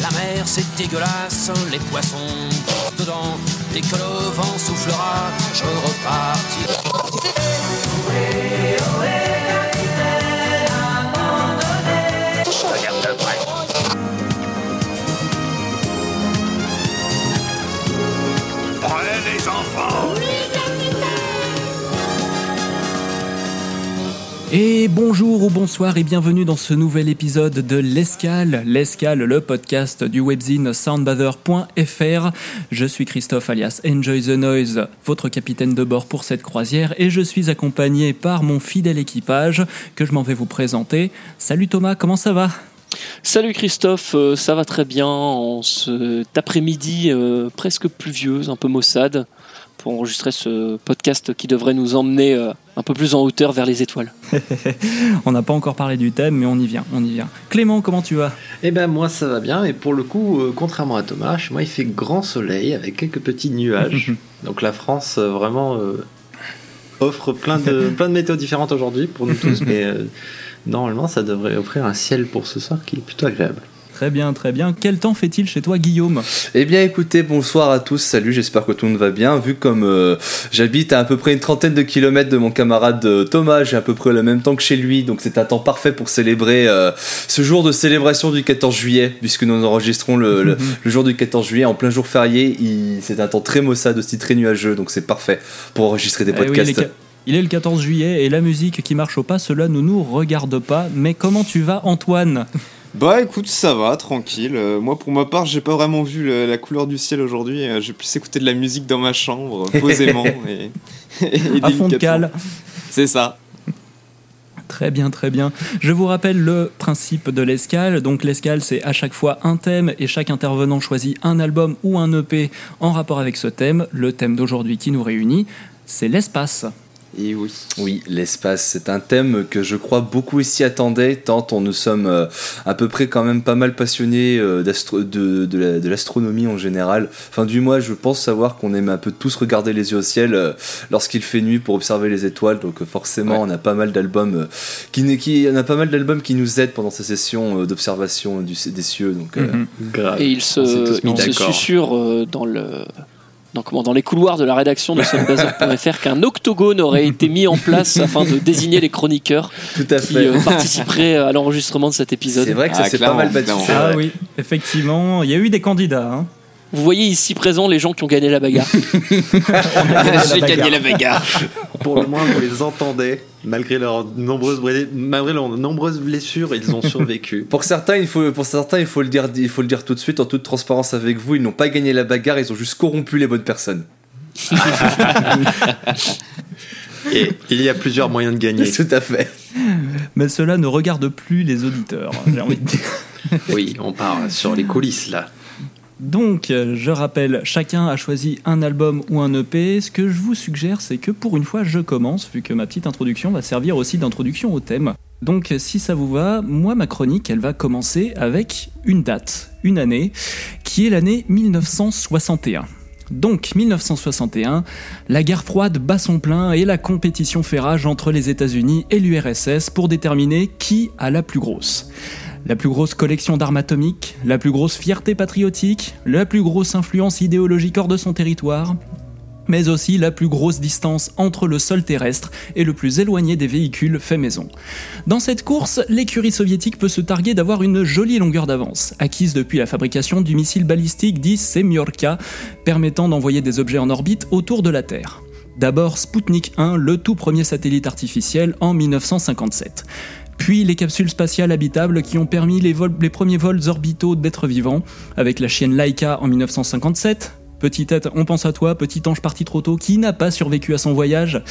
La mer c'est dégueulasse, les poissons dedans. Dès que le vent soufflera, je repartirai. Et bonjour ou bonsoir et bienvenue dans ce nouvel épisode de L'Escale. L'Escale, le podcast du webzine soundbather.fr. Je suis Christophe alias Enjoy the Noise, votre capitaine de bord pour cette croisière et je suis accompagné par mon fidèle équipage que je m'en vais vous présenter. Salut Thomas, comment ça va? Salut Christophe, euh, ça va très bien en cet après-midi euh, presque pluvieuse, un peu maussade, pour enregistrer ce podcast qui devrait nous emmener euh, un peu plus en hauteur vers les étoiles. On n'a pas encore parlé du thème mais on y vient, on y vient. Clément, comment tu vas? Eh ben moi ça va bien et pour le coup euh, contrairement à Thomas, chez moi il fait grand soleil avec quelques petits nuages. Donc la France euh, vraiment euh, offre plein de plein de météos différentes aujourd'hui pour nous tous mais euh, normalement ça devrait offrir un ciel pour ce soir qui est plutôt agréable. Très bien, très bien. Quel temps fait-il chez toi Guillaume? Eh bien écoutez, bonsoir à tous, salut, j'espère que tout le monde va bien. Vu comme euh, j'habite à à peu près une trentaine de kilomètres de mon camarade euh, Thomas, j'ai à peu près le même temps que chez lui, donc c'est un temps parfait pour célébrer euh, ce jour de célébration du 14 juillet, puisque nous enregistrons le, le- le jour du 14 juillet en plein jour férié. C'est un temps très maussade, aussi très nuageux, donc c'est parfait pour enregistrer des Eh oui, podcasts. il est le 14 juillet et la musique qui marche au pas, cela ne nous regarde pas. Mais comment tu vas Antoine? Bah écoute, ça va, tranquille. Euh, moi pour ma part, j'ai pas vraiment vu le- la couleur du ciel aujourd'hui. Euh, j'ai plus écouté de la musique dans ma chambre, posément. et, et À fond de cale. C'est ça. Très bien, très bien. Je vous rappelle le principe de l'escale. Donc l'escale, c'est à chaque fois un thème et chaque intervenant choisit un album ou un EP en rapport avec ce thème. Le thème d'aujourd'hui qui nous réunit, c'est l'espace. Et oui. Oui, l'espace, c'est un thème que je crois beaucoup ici attendaient, tant on nous sommes euh, à peu près quand même pas mal passionnés euh, de, de la- de l'astronomie en général. Enfin, du moins, je pense savoir qu'on aime un peu tous regarder les yeux au ciel euh, lorsqu'il fait nuit pour observer les étoiles. Donc, euh, forcément, on a pas mal d'albums euh, qui, qui, on a pas mal d'albums qui nous aident pendant ces sessions euh, d'observation du- des cieux. Donc, euh, Mhm. Grave. Et il se, On s'est tous mis il se euh, dans le. Dans, comment, dans les couloirs de la rédaction de soundbather.fr qu'un octogone aurait été mis en place afin de désigner les chroniqueurs tout à qui fait. euh, participeraient à l'enregistrement de cet épisode. C'est vrai que ça Ah, s'est pas mal battu. Ah oui, effectivement, il y a eu des candidats. hein. Vous voyez ici présents les gens qui ont gagné la bagarre. J'ai gagné la bagarre. Pour le moins vous les entendez malgré leurs nombreuses blessures, malgré leurs nombreuses blessures, ils ont survécu. Pour certains, il faut, pour certains, il faut le dire, il faut le dire tout de suite, en toute transparence avec vous, ils n'ont pas gagné la bagarre, ils ont juste corrompu les bonnes personnes. Et il y a plusieurs moyens de gagner. Tout à fait. Mais cela ne regarde plus les auditeurs, j'ai envie de dire. Oui, on part sur les coulisses là. Donc, je rappelle, chacun a choisi un album ou un EP. Ce que je vous suggère, c'est que pour une fois, je commence, vu que ma petite introduction va servir aussi d'introduction au thème. Donc, si ça vous va, moi, ma chronique, elle va commencer avec une date, une année, qui est l'année 1961. Donc, 1961, la guerre froide bat son plein et la compétition fait rage entre les États-Unis et l'URSS pour déterminer qui a la plus grosse. La plus grosse collection d'armes atomiques, la plus grosse fierté patriotique, la plus grosse influence idéologique hors de son territoire, mais aussi la plus grosse distance entre le sol terrestre et le plus éloigné des véhicules fait maison. Dans cette course, l'écurie soviétique peut se targuer d'avoir une jolie longueur d'avance, acquise depuis la fabrication du missile balistique dit Semyorka, permettant d'envoyer des objets en orbite autour de la Terre. D'abord Sputnik 1, le tout premier satellite artificiel en 1957 puis les capsules spatiales habitables qui ont permis les, premiers vols orbitaux d'êtres vivants, avec la chienne Laika en 1957. Petite tête, on pense à toi, petit ange parti trop tôt, qui n'a pas survécu à son voyage.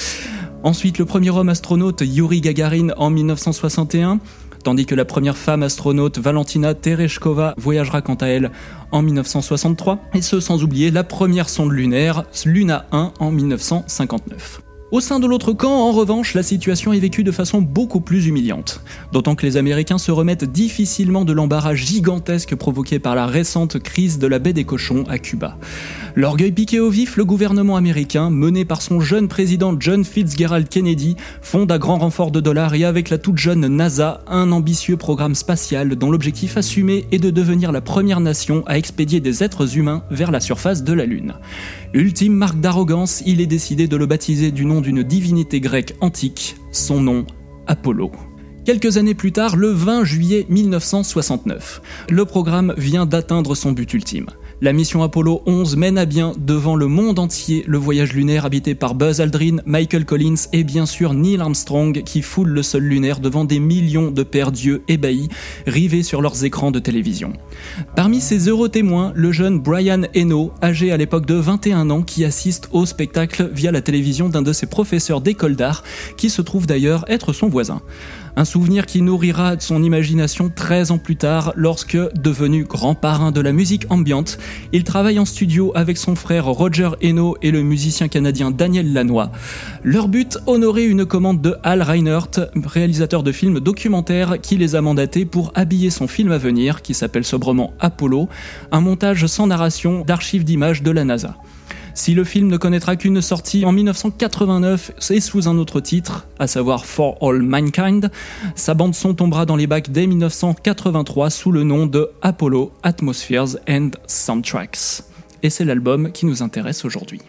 Ensuite, le premier homme astronaute Yuri Gagarin en 1961, tandis que la première femme astronaute Valentina Tereshkova voyagera quant à elle en 1963, et ce sans oublier la première sonde lunaire Luna 1 en 1959. Au sein de l'autre camp, en revanche, la situation est vécue de façon beaucoup plus humiliante. D'autant que les Américains se remettent difficilement de l'embarras gigantesque provoqué par la récente crise de la baie des cochons à Cuba. L'orgueil piqué au vif, le gouvernement américain, mené par son jeune président John Fitzgerald Kennedy, fonde à grand renfort de dollars et avec la toute jeune NASA un ambitieux programme spatial dont l'objectif assumé est de devenir la première nation à expédier des êtres humains vers la surface de la Lune. Ultime marque d'arrogance, il est décidé de le baptiser du nom d'une divinité grecque antique, son nom Apollo. Quelques années plus tard, le 20 juillet 1969, le programme vient d'atteindre son but ultime. La mission Apollo 11 mène à bien devant le monde entier le voyage lunaire habité par Buzz Aldrin, Michael Collins et bien sûr Neil Armstrong qui foule le sol lunaire devant des millions de pères dieux ébahis rivés sur leurs écrans de télévision. Parmi ces heureux témoins, le jeune Brian Eno, âgé à l'époque de 21 ans, qui assiste au spectacle via la télévision d'un de ses professeurs d'école d'art, qui se trouve d'ailleurs être son voisin. Un souvenir qui nourrira son imagination 13 ans plus tard lorsque, devenu grand parrain de la musique ambiante, il travaille en studio avec son frère Roger Eno et le musicien canadien Daniel Lanois. Leur but, honorer une commande de Hal Reinert, réalisateur de films documentaires qui les a mandatés pour habiller son film à venir, qui s'appelle sobrement Apollo, un montage sans narration d'archives d'images de la NASA. Si le film ne connaîtra qu'une sortie en 1989 et sous un autre titre, à savoir For All Mankind, sa bande son tombera dans les bacs dès 1983 sous le nom de Apollo Atmospheres and Soundtracks. Et c'est l'album qui nous intéresse aujourd'hui.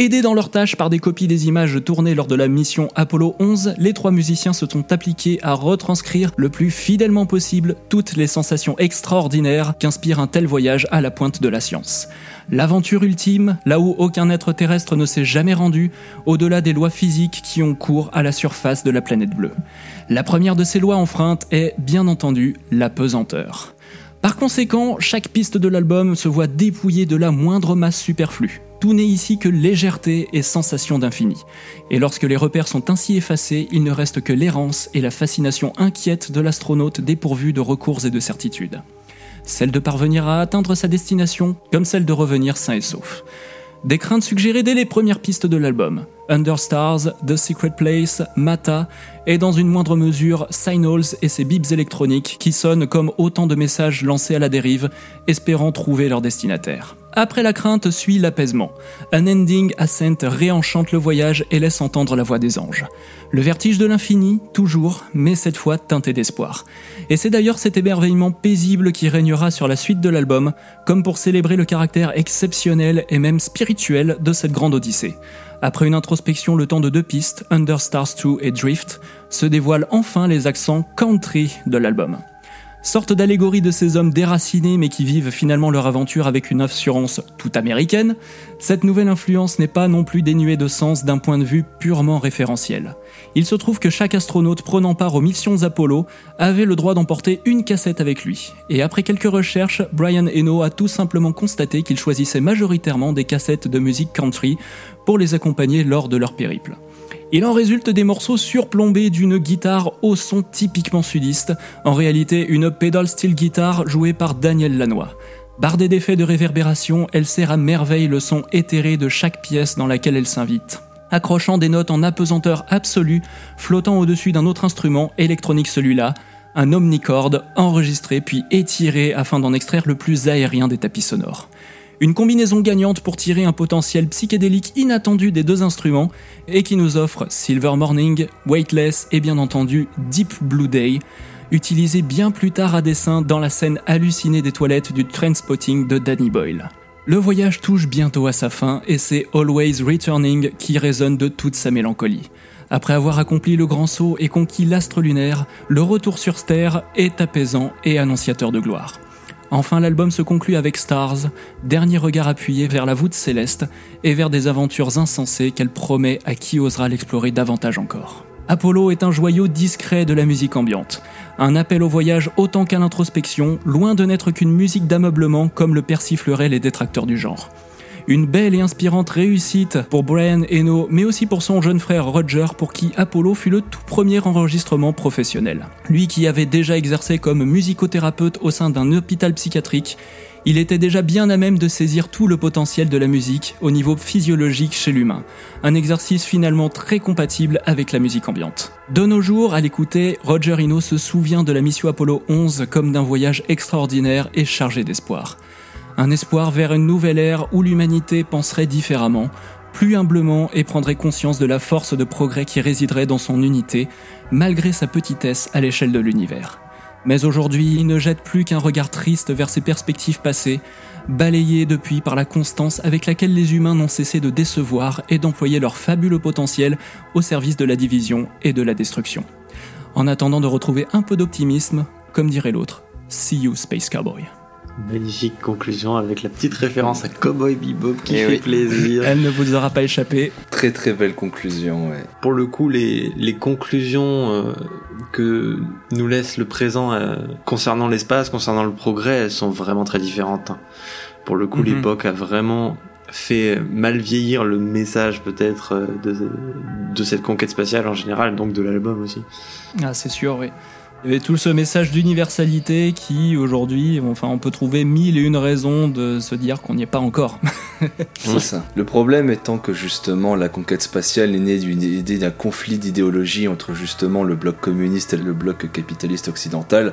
Aidés dans leur tâche par des copies des images tournées lors de la mission Apollo 11, les trois musiciens se sont appliqués à retranscrire le plus fidèlement possible toutes les sensations extraordinaires qu'inspire un tel voyage à la pointe de la science. L'aventure ultime, là où aucun être terrestre ne s'est jamais rendu, au-delà des lois physiques qui ont cours à la surface de la planète bleue. La première de ces lois enfreintes est, bien entendu, la pesanteur. Par conséquent, chaque piste de l'album se voit dépouillée de la moindre masse superflue. Tout n'est ici que légèreté et sensation d'infini. Et lorsque les repères sont ainsi effacés, il ne reste que l'errance et la fascination inquiète de l'astronaute dépourvu de recours et de certitudes. Celle de parvenir à atteindre sa destination, comme celle de revenir sain et sauf. Des craintes suggérées dès les premières pistes de l'album. Under Stars, The Secret Place, Mata, et dans une moindre mesure Signals et ses bips électroniques qui sonnent comme autant de messages lancés à la dérive, espérant trouver leur destinataire. Après la crainte suit l'apaisement. Un ending ascent réenchante le voyage et laisse entendre la voix des anges. Le vertige de l'infini, toujours, mais cette fois teinté d'espoir. Et c'est d'ailleurs cet émerveillement paisible qui régnera sur la suite de l'album, comme pour célébrer le caractère exceptionnel et même spirituel de cette grande odyssée. Après une introspection le temps de deux pistes, Under Stars 2 et Drift, se dévoilent enfin les accents country de l'album. Sorte d'allégorie de ces hommes déracinés mais qui vivent finalement leur aventure avec une assurance toute américaine, cette nouvelle influence n'est pas non plus dénuée de sens d'un point de vue purement référentiel. Il se trouve que chaque astronaute prenant part aux missions Apollo avait le droit d'emporter une cassette avec lui. Et après quelques recherches, Brian Eno a tout simplement constaté qu'il choisissait majoritairement des cassettes de musique country pour les accompagner lors de leur périple. Il en résulte des morceaux surplombés d'une guitare au son typiquement sudiste, en réalité une pedal steel guitar jouée par Daniel Lanois. Bardée d'effets de réverbération, elle sert à merveille le son éthéré de chaque pièce dans laquelle elle s'invite. Accrochant des notes en apesanteur absolue, flottant au-dessus d'un autre instrument, électronique celui-là, un omnicorde enregistré puis étiré afin d'en extraire le plus aérien des tapis sonores. Une combinaison gagnante pour tirer un potentiel psychédélique inattendu des deux instruments et qui nous offre Silver Morning, Weightless et bien entendu Deep Blue Day, utilisé bien plus tard à dessin dans la scène hallucinée des toilettes du Trainspotting de Danny Boyle. Le voyage touche bientôt à sa fin et c'est Always Returning qui résonne de toute sa mélancolie. Après avoir accompli le grand saut et conquis l'astre lunaire, le retour sur Terre est apaisant et annonciateur de gloire. Enfin, l'album se conclut avec Stars, dernier regard appuyé vers la voûte céleste et vers des aventures insensées qu'elle promet à qui osera l'explorer davantage encore. Apollo est un joyau discret de la musique ambiante, un appel au voyage autant qu'à l'introspection, loin de n'être qu'une musique d'ameublement comme le persifleraient les détracteurs du genre. Une belle et inspirante réussite pour Brian Eno, mais aussi pour son jeune frère Roger, pour qui Apollo fut le tout premier enregistrement professionnel. Lui qui avait déjà exercé comme musicothérapeute au sein d'un hôpital psychiatrique, Il était déjà bien à même de saisir tout le potentiel de la musique au niveau physiologique chez l'humain, un exercice finalement très compatible avec la musique ambiante. De nos jours, à l'écouter, Roger Hino se souvient de la mission Apollo 11 comme d'un voyage extraordinaire et chargé d'espoir. Un espoir vers une nouvelle ère où l'humanité penserait différemment, plus humblement et prendrait conscience de la force de progrès qui résiderait dans son unité, malgré sa petitesse à l'échelle de l'univers. Mais aujourd'hui, il ne jette plus qu'un regard triste vers ses perspectives passées, balayées depuis par la constance avec laquelle les humains n'ont cessé de décevoir et d'employer leur fabuleux potentiel au service de la division et de la destruction. En attendant de retrouver un peu d'optimisme, comme dirait l'autre, see you Space Cowboy. Magnifique conclusion avec la petite référence à Cowboy Bebop qui Eh fait oui. plaisir. Elle ne vous aura pas échappé. Très très belle conclusion, ouais. Pour le coup, les, les conclusions euh, que nous laisse le présent euh, concernant l'espace, concernant le progrès, elles sont vraiment très différentes. hein. Pour le coup, Mhm. l'époque a vraiment fait mal vieillir le message peut-être euh, de, de cette conquête spatiale en général, donc de l'album aussi. Ah, c'est sûr, oui. Il y avait tout ce message d'universalité qui, aujourd'hui, enfin, on peut trouver mille et une raisons de se dire qu'on n'y est pas encore. C'est ça. Le problème étant que justement la conquête spatiale est née d'une idée d'un conflit d'idéologie entre justement le bloc communiste et le bloc capitaliste occidental.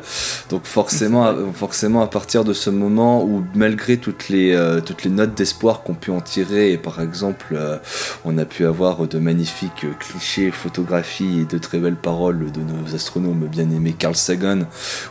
Donc forcément, à, forcément à partir de ce moment où malgré toutes les euh, toutes les notes d'espoir qu'on pu en tirer, et par exemple euh, on a pu avoir de magnifiques clichés, photographies et de très belles paroles de nos astronomes bien aimés Carl Sagan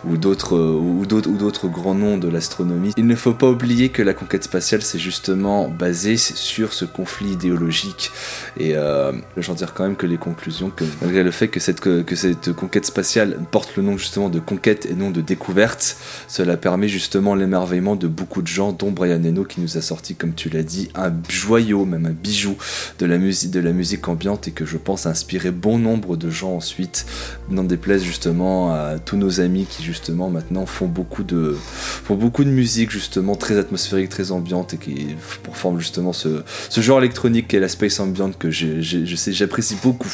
ou d'autres euh, ou d'autres ou d'autres grands noms de l'astronomie. Il ne faut pas oublier que la conquête spatiale c'est justement basé sur ce conflit idéologique et euh, j'en dire quand même que les conclusions que malgré le fait que cette cette conquête spatiale porte le nom justement de conquête et non de découverte, cela permet justement l'émerveillement de beaucoup de gens dont Brian Eno qui nous a sorti comme tu l'as dit un joyau même un bijou de la musique de la musique ambiante et que je pense a inspiré bon nombre de gens ensuite n'en déplaise justement à tous nos amis qui justement maintenant font beaucoup de font beaucoup de musique justement très atmosphérique très ambiante et qui pour forme justement ce, ce genre électronique qu'est la space ambient que j'ai- je sais j'apprécie beaucoup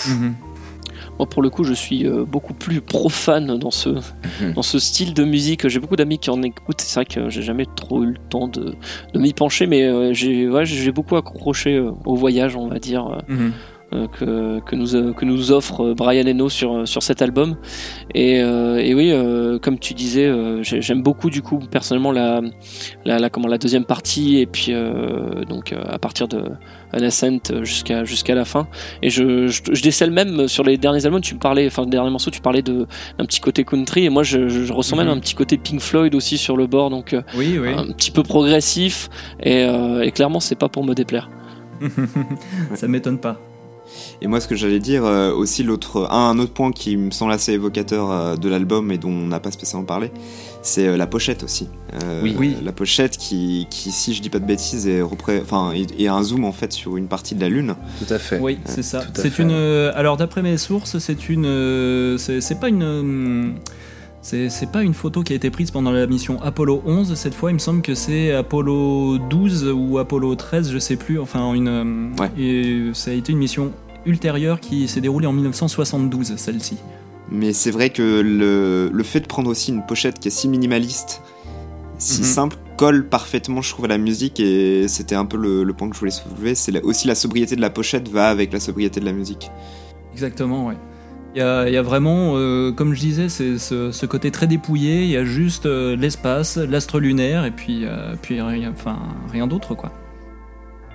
Moi, pour le coup, je suis euh, beaucoup plus profane dans ce, dans ce style de musique. J'ai beaucoup d'amis qui en écoutent. C'est vrai que j'ai jamais trop eu le temps de, de m'y pencher, mais euh, j'ai ouais, j'ai beaucoup accroché euh, au voyage, on va dire. Mhm. Que, que, nous, euh, que nous offre euh, Brian Eno sur, sur cet album. Et, euh, et oui, euh, comme tu disais, euh, j'ai- j'aime beaucoup du coup personnellement la, la, la, comment, la deuxième partie et puis euh, donc euh, à partir de An Ascent jusqu'à jusqu'à la fin. Et je, je, je décèle même sur les derniers albums, tu me parlais, enfin les derniers morceaux, tu parlais d'un petit côté country et moi je, ressens même Mhm. un petit côté Pink Floyd aussi sur le bord, donc euh, Oui, oui. un petit peu progressif et, euh, et clairement c'est pas pour me déplaire. Ça m'étonne pas. Et moi, ce que j'allais dire euh, aussi, l'autre, un, un autre point qui me semble assez évocateur euh, de l'album et dont on n'a pas spécialement parlé, c'est euh, la pochette aussi. Euh, Oui. Oui. La pochette qui, qui, si je dis pas de bêtises, est, enfin, est, est un zoom en fait sur une partie de la lune. tout à fait Oui, c'est ça. C'est une. euh, Alors d'après mes sources, c'est une. euh, C'est c'est pas une. C'est pas une photo qui a été prise pendant la mission Apollo 11. Cette fois, il me semble que c'est Apollo 12 ou Apollo 13, je sais plus. Enfin, une. euh, Ouais. Et ça a été une mission ultérieure qui s'est déroulée en 1972, celle-ci. Mais c'est vrai que le, le fait de prendre aussi une pochette qui est si minimaliste, si Mhm. simple, colle parfaitement, je trouve, à la musique. Et c'était un peu le, le point que je voulais soulever. C'est aussi la sobriété de la pochette va avec la sobriété de la musique. Exactement, ouais. Il y a, il y a vraiment, euh, comme je disais, c'est ce, ce côté très dépouillé. Il y a juste euh, l'espace, l'astre lunaire, et puis, euh, puis rien, enfin, rien d'autre, quoi.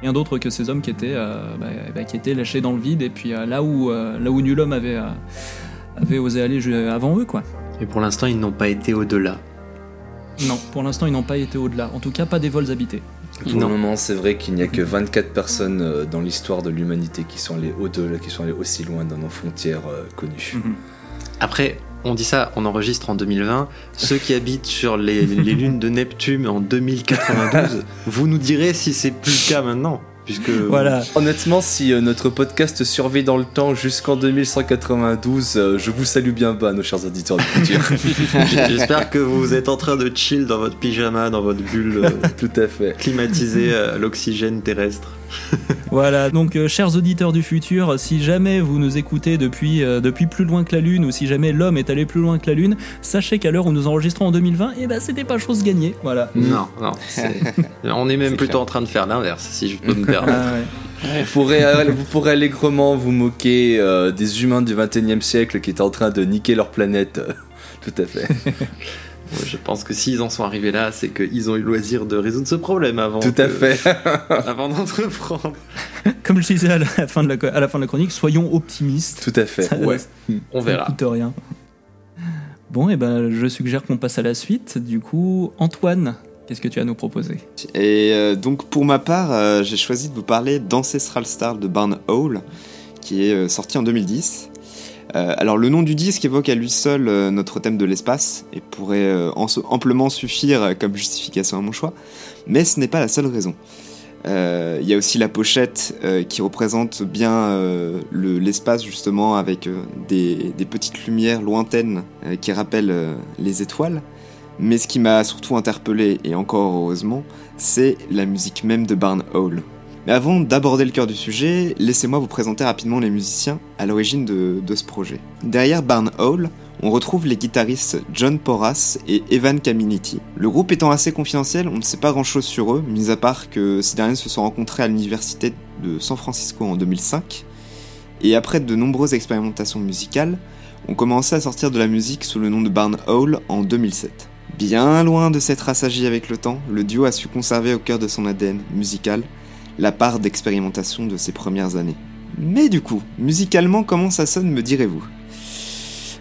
Rien d'autre que ces hommes qui étaient, bah, bah, qui étaient lâchés dans le vide, et puis là où, là où nul homme avait, avait osé aller avant eux, quoi. Et pour l'instant, ils n'ont pas été au-delà. Non, pour l'instant, ils n'ont pas été au-delà. En tout cas, pas des vols habités. Pour Non. le moment, c'est vrai qu'il n'y a que 24 personnes euh, dans l'histoire de l'humanité qui sont allées au-delà, qui sont allées aussi loin dans nos frontières euh, connues. Mhm. Après, on dit ça, on enregistre en 2020. Ceux qui habitent sur les, les lunes de Neptune en 2092, vous nous direz si c'est plus le cas maintenant. Puisque Voilà. Honnêtement, si euh, notre podcast survit dans le temps jusqu'en 2192, euh, je vous salue bien bas, nos chers auditeurs du futur. j'espère que vous êtes en train de chill dans votre pyjama, dans votre bulle euh, Tout à fait. climatisée à l'oxygène terrestre. Voilà, donc euh, chers auditeurs du futur, si jamais vous nous écoutez depuis, euh, depuis plus loin que la Lune, ou si jamais l'homme est allé plus loin que la Lune, sachez qu'à l'heure où nous enregistrons en 2020, eh ben c'était pas chose gagnée. Voilà. Non, non. On est même plutôt clair. en train de faire l'inverse, si je peux me permettre. Ah ouais. Vous pourrez, euh, vous pourrez allègrement vous moquer euh, des humains du 21 e siècle qui étaient en train de niquer leur planète. Tout à fait. Je pense que s'ils en sont arrivés là, c'est qu'ils ont eu le loisir de résoudre ce problème avant. Tout à que- fait. Avant d'entreprendre. Comme je disais à la, fin de la, à la fin de la chronique, soyons optimistes. Tout à fait. Ça- Ouais, on ça verra. coûte rien. Bon, et ben je suggère qu'on passe à la suite. Du coup, Antoine, qu'est-ce que tu as à nous proposer? Et euh, donc pour ma part, euh, j'ai choisi de vous parler d'Ancestral Star de Barn Hall, qui est euh, sorti en 2010. Euh, alors le nom du disque évoque à lui seul euh, notre thème de l'espace et pourrait euh, en- amplement suffire comme justification à mon choix, mais ce n'est pas la seule raison. Il y a aussi la pochette qui représente bien le- l'espace justement avec des, petites lumières lointaines qui rappellent les étoiles. Mais ce qui m'a surtout interpellé, et encore heureusement, c'est la musique même de Barn Hall. Mais avant d'aborder le cœur du sujet, laissez-moi vous présenter rapidement les musiciens à l'origine de, ce projet. Derrière Barn Hall, on retrouve les guitaristes John Porras et Evan Caminiti. Le groupe étant assez confidentiel, on ne sait pas grand-chose sur eux, mis à part que ces derniers se sont rencontrés à l'université de San Francisco en 2005. Et après de nombreuses expérimentations musicales, on commençait à sortir de la musique sous le nom de Barn Hall en 2007. Bien loin de s'être assagi avec le temps, le duo a su conserver au cœur de son ADN musical la part d'expérimentation de ses premières années. Mais du coup, musicalement, comment ça sonne, me direz-vous?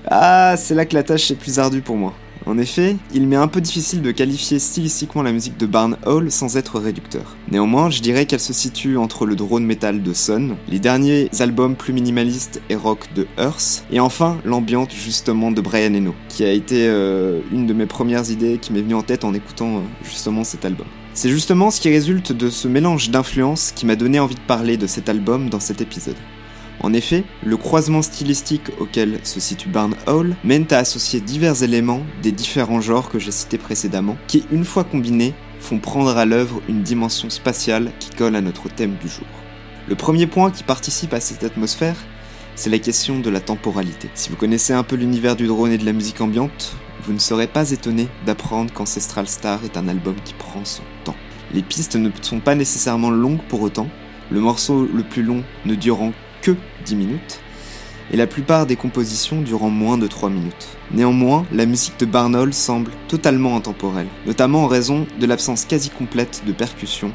Ah, c'est là que la tâche est plus ardue pour moi. En effet, il m'est un peu difficile de qualifier stylistiquement la musique de Barn Hall sans être réducteur. Néanmoins, je dirais qu'elle se situe entre le drone metal de Sun, les derniers albums plus minimalistes et rock de Earth, et enfin l'ambiante justement de Brian Eno, qui a été euh, une de mes premières idées qui m'est venue en tête en écoutant euh, justement cet album. C'est justement ce qui résulte de ce mélange d'influences qui m'a donné envie de parler de cet album dans cet épisode. En effet, le croisement stylistique auquel se situe Barn Hall mène à associer divers éléments des différents genres que j'ai cités précédemment, qui, une fois combinés, font prendre à l'œuvre une dimension spatiale qui colle à notre thème du jour. Le premier point qui participe à cette atmosphère, c'est la question de la temporalité. Si vous connaissez un peu l'univers du drone et de la musique ambiante, vous ne serez pas étonné d'apprendre qu'Ancestral Star est un album qui prend son temps. Les pistes ne sont pas nécessairement longues pour autant, le morceau le plus long ne durant que 10 minutes, et la plupart des compositions durant moins de 3 minutes. Néanmoins, la musique de Barnol semble totalement intemporelle, notamment en raison de l'absence quasi complète de percussions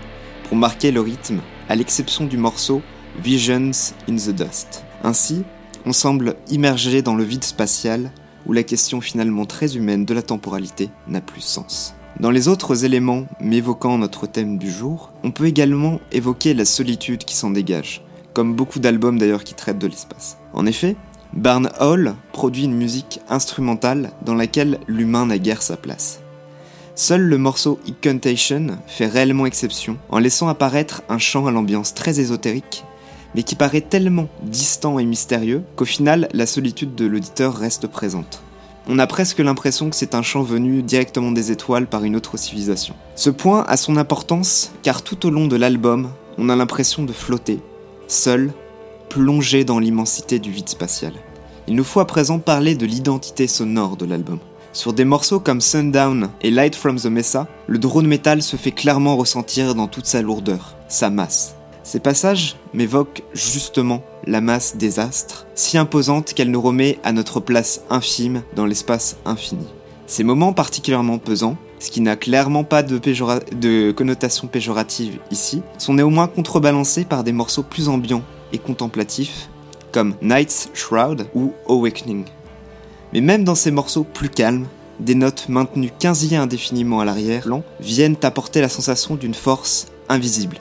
pour marquer le rythme, à l'exception du morceau Visions in the Dust. Ainsi, on semble immergé dans le vide spatial où la question finalement très humaine de la temporalité n'a plus sens. Dans les autres éléments m'évoquant notre thème du jour, on peut également évoquer la solitude qui s'en dégage, comme beaucoup d'albums d'ailleurs qui traitent de l'espace. En effet, Barn Hall produit une musique instrumentale dans laquelle l'humain n'a guère sa place. Seul le morceau Incantation fait réellement exception en laissant apparaître un chant à l'ambiance très ésotérique, mais qui paraît tellement distant et mystérieux qu'au final la solitude de l'auditeur reste présente. On a presque l'impression que c'est un chant venu directement des étoiles par une autre civilisation. Ce point a son importance car tout au long de l'album, on a l'impression de flotter, seul, plongé dans l'immensité du vide spatial. Il nous faut à présent parler de l'identité sonore de l'album. Sur des morceaux comme Sundown et Light from the Mesa, le drone metal se fait clairement ressentir dans toute sa lourdeur, sa masse. Ces passages m'évoquent justement la masse des astres, si imposante qu'elle nous remet à notre place infime dans l'espace infini. Ces moments particulièrement pesants, ce qui n'a clairement pas de, connotation péjorative ici, sont néanmoins contrebalancés par des morceaux plus ambiants et contemplatifs, comme Night's Shroud ou Awakening. Mais même dans ces morceaux plus calmes, des notes maintenues quinziers indéfiniment à l'arrière-plan viennent apporter la sensation d'une force invisible,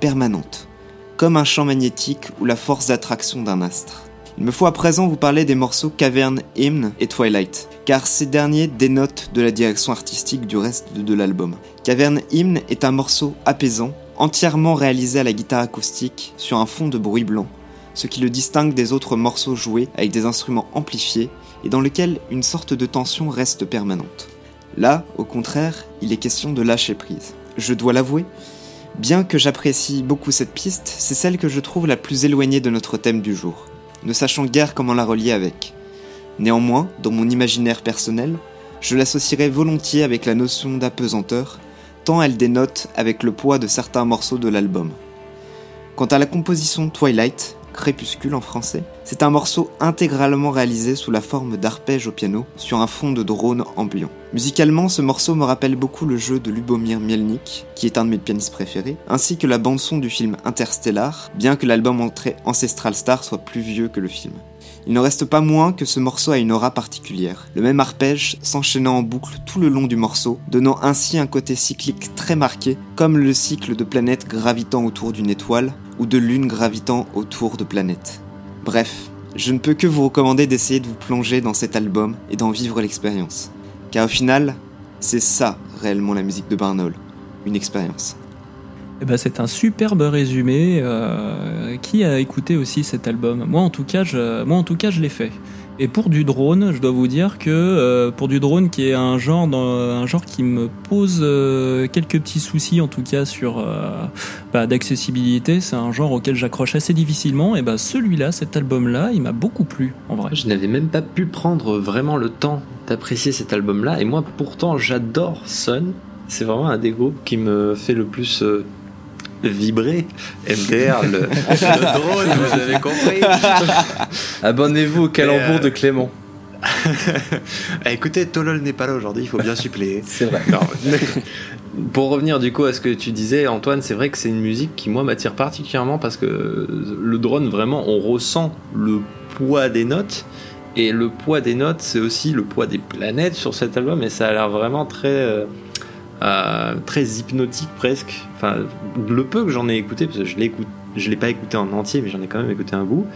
permanente, comme un champ magnétique ou la force d'attraction d'un astre. Il me faut à présent vous parler des morceaux Cavern Hymn et Twilight, car ces derniers dénotent de la direction artistique du reste de, l'album. Cavern Hymn est un morceau apaisant, entièrement réalisé à la guitare acoustique sur un fond de bruit blanc, ce qui le distingue des autres morceaux joués avec des instruments amplifiés et dans lequel une sorte de tension reste permanente. Là, au contraire, il est question de lâcher prise. Je dois l'avouer, Bien que j'apprécie beaucoup cette piste, c'est celle que je trouve la plus éloignée de notre thème du jour, ne sachant guère comment la relier avec. Néanmoins, dans mon imaginaire personnel, je l'associerais volontiers avec la notion d'apesanteur, tant elle dénote avec le poids de certains morceaux de l'album. Quant à la composition Twilight, Crépuscule en français, c'est un morceau intégralement réalisé sous la forme d'arpège au piano sur un fond de drone ambiant. Musicalement, ce morceau me rappelle beaucoup le jeu de Lubomir Mielnik, qui est un de mes pianistes préférés, ainsi que la bande-son du film Interstellar, bien que l'album Ancestral Star soit plus vieux que le film. Il ne reste pas moins que ce morceau a une aura particulière, le même arpège s'enchaînant en boucle tout le long du morceau, donnant ainsi un côté cyclique très marqué, comme le cycle de planètes gravitant autour d'une étoile, ou de lunes gravitant autour de planètes. Bref, je ne peux que vous recommander d'essayer de vous plonger dans cet album et d'en vivre l'expérience. Car au final, c'est ça réellement la musique de Barnaul, une expérience. Eh ben, c'est un superbe résumé. Euh, qui a écouté aussi cet album Moi, en tout cas, je, moi, en tout cas, je l'ai fait. Et pour du drone, je dois vous dire que euh, pour du drone qui est un genre, un genre qui me pose euh, quelques petits soucis, en tout cas sur bah, d'accessibilité, c'est un genre auquel j'accroche assez difficilement. Et bah, celui-là, cet album-là, il m'a beaucoup plu en vrai. Je n'avais même pas pu prendre vraiment le temps d'apprécier cet album-là. Et moi, pourtant, j'adore Sun. C'est vraiment un des groupes qui me fait le plus vibrer. MDR, le, le, drone, vous avez compris. Abonnez-vous au calembour euh, de Clément. Ah, écoutez, Tolol n'est pas là aujourd'hui, il faut bien suppléer. C'est vrai. Non, mais pour revenir du coup à ce que tu disais, Antoine, c'est vrai que c'est une musique qui moi m'attire particulièrement parce que le drone, vraiment, on ressent le poids des notes. Et le poids des notes, c'est aussi le poids des planètes sur cet album, et ça a l'air vraiment très. Euh, très hypnotique presque. Enfin, le peu que j'en ai écouté, parce que je je l'ai pas écouté en entier, mais j'en ai quand même écouté un bout.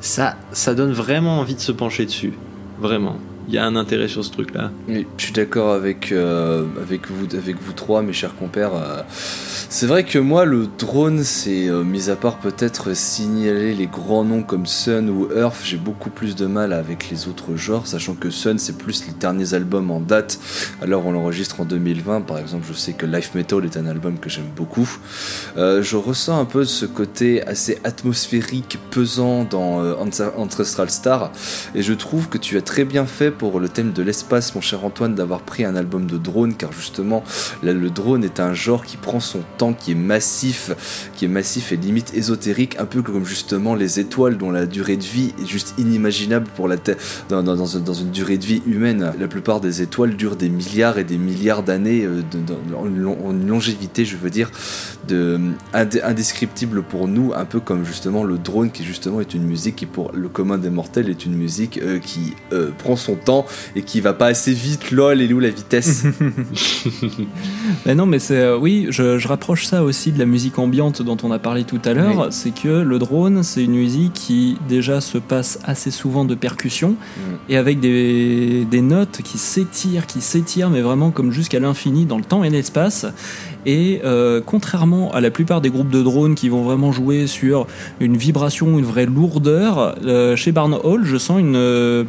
Ça, ça donne vraiment envie de se pencher dessus, vraiment. Il y a un intérêt sur ce truc-là. Oui, je suis d'accord avec, euh, avec, vous, avec vous trois, mes chers compères. Euh, c'est vrai que moi, le drone, c'est, euh, mis à part peut-être signaler les grands noms comme Sun ou Earth, j'ai beaucoup plus de mal avec les autres genres, sachant que Sun, c'est plus les derniers albums en date. Alors, on l'enregistre en 2020, par exemple, je sais que Life Metal est un album que j'aime beaucoup. Je ressens un peu ce côté assez atmosphérique, pesant dans Ancestral Star, et je trouve que tu as très bien fait pour le thème de l'espace, mon cher Antoine, d'avoir pris un album de drone, car justement, le drone est un genre qui prend son temps, qui est massif, qui est massif et limite ésotérique, un peu comme justement les étoiles dont la durée de vie est juste inimaginable pour la Terre, dans, dans, une durée de vie humaine. La plupart des étoiles durent des milliards et des milliards d'années euh, en, une, longévité, je veux dire, ind indescriptible pour nous, un peu comme justement le drone qui justement est une musique qui pour le commun des mortels est une musique euh, qui euh, prend son temps et qui va pas assez vite, lol, et où la vitesse? Mais non, mais c'est euh, oui, je, je, rapproche ça aussi de la musique ambiante dont on a parlé tout à l'heure. Oui. C'est que le drone, c'est une musique qui déjà se passe assez souvent de percussions mm. et avec des, des notes qui s'étirent, qui s'étirent, mais vraiment comme jusqu'à l'infini dans le temps et l'espace. Et euh, contrairement à la plupart des groupes de drones qui vont vraiment jouer sur une vibration, une vraie lourdeur, euh, chez Barn Hall, je sens une euh,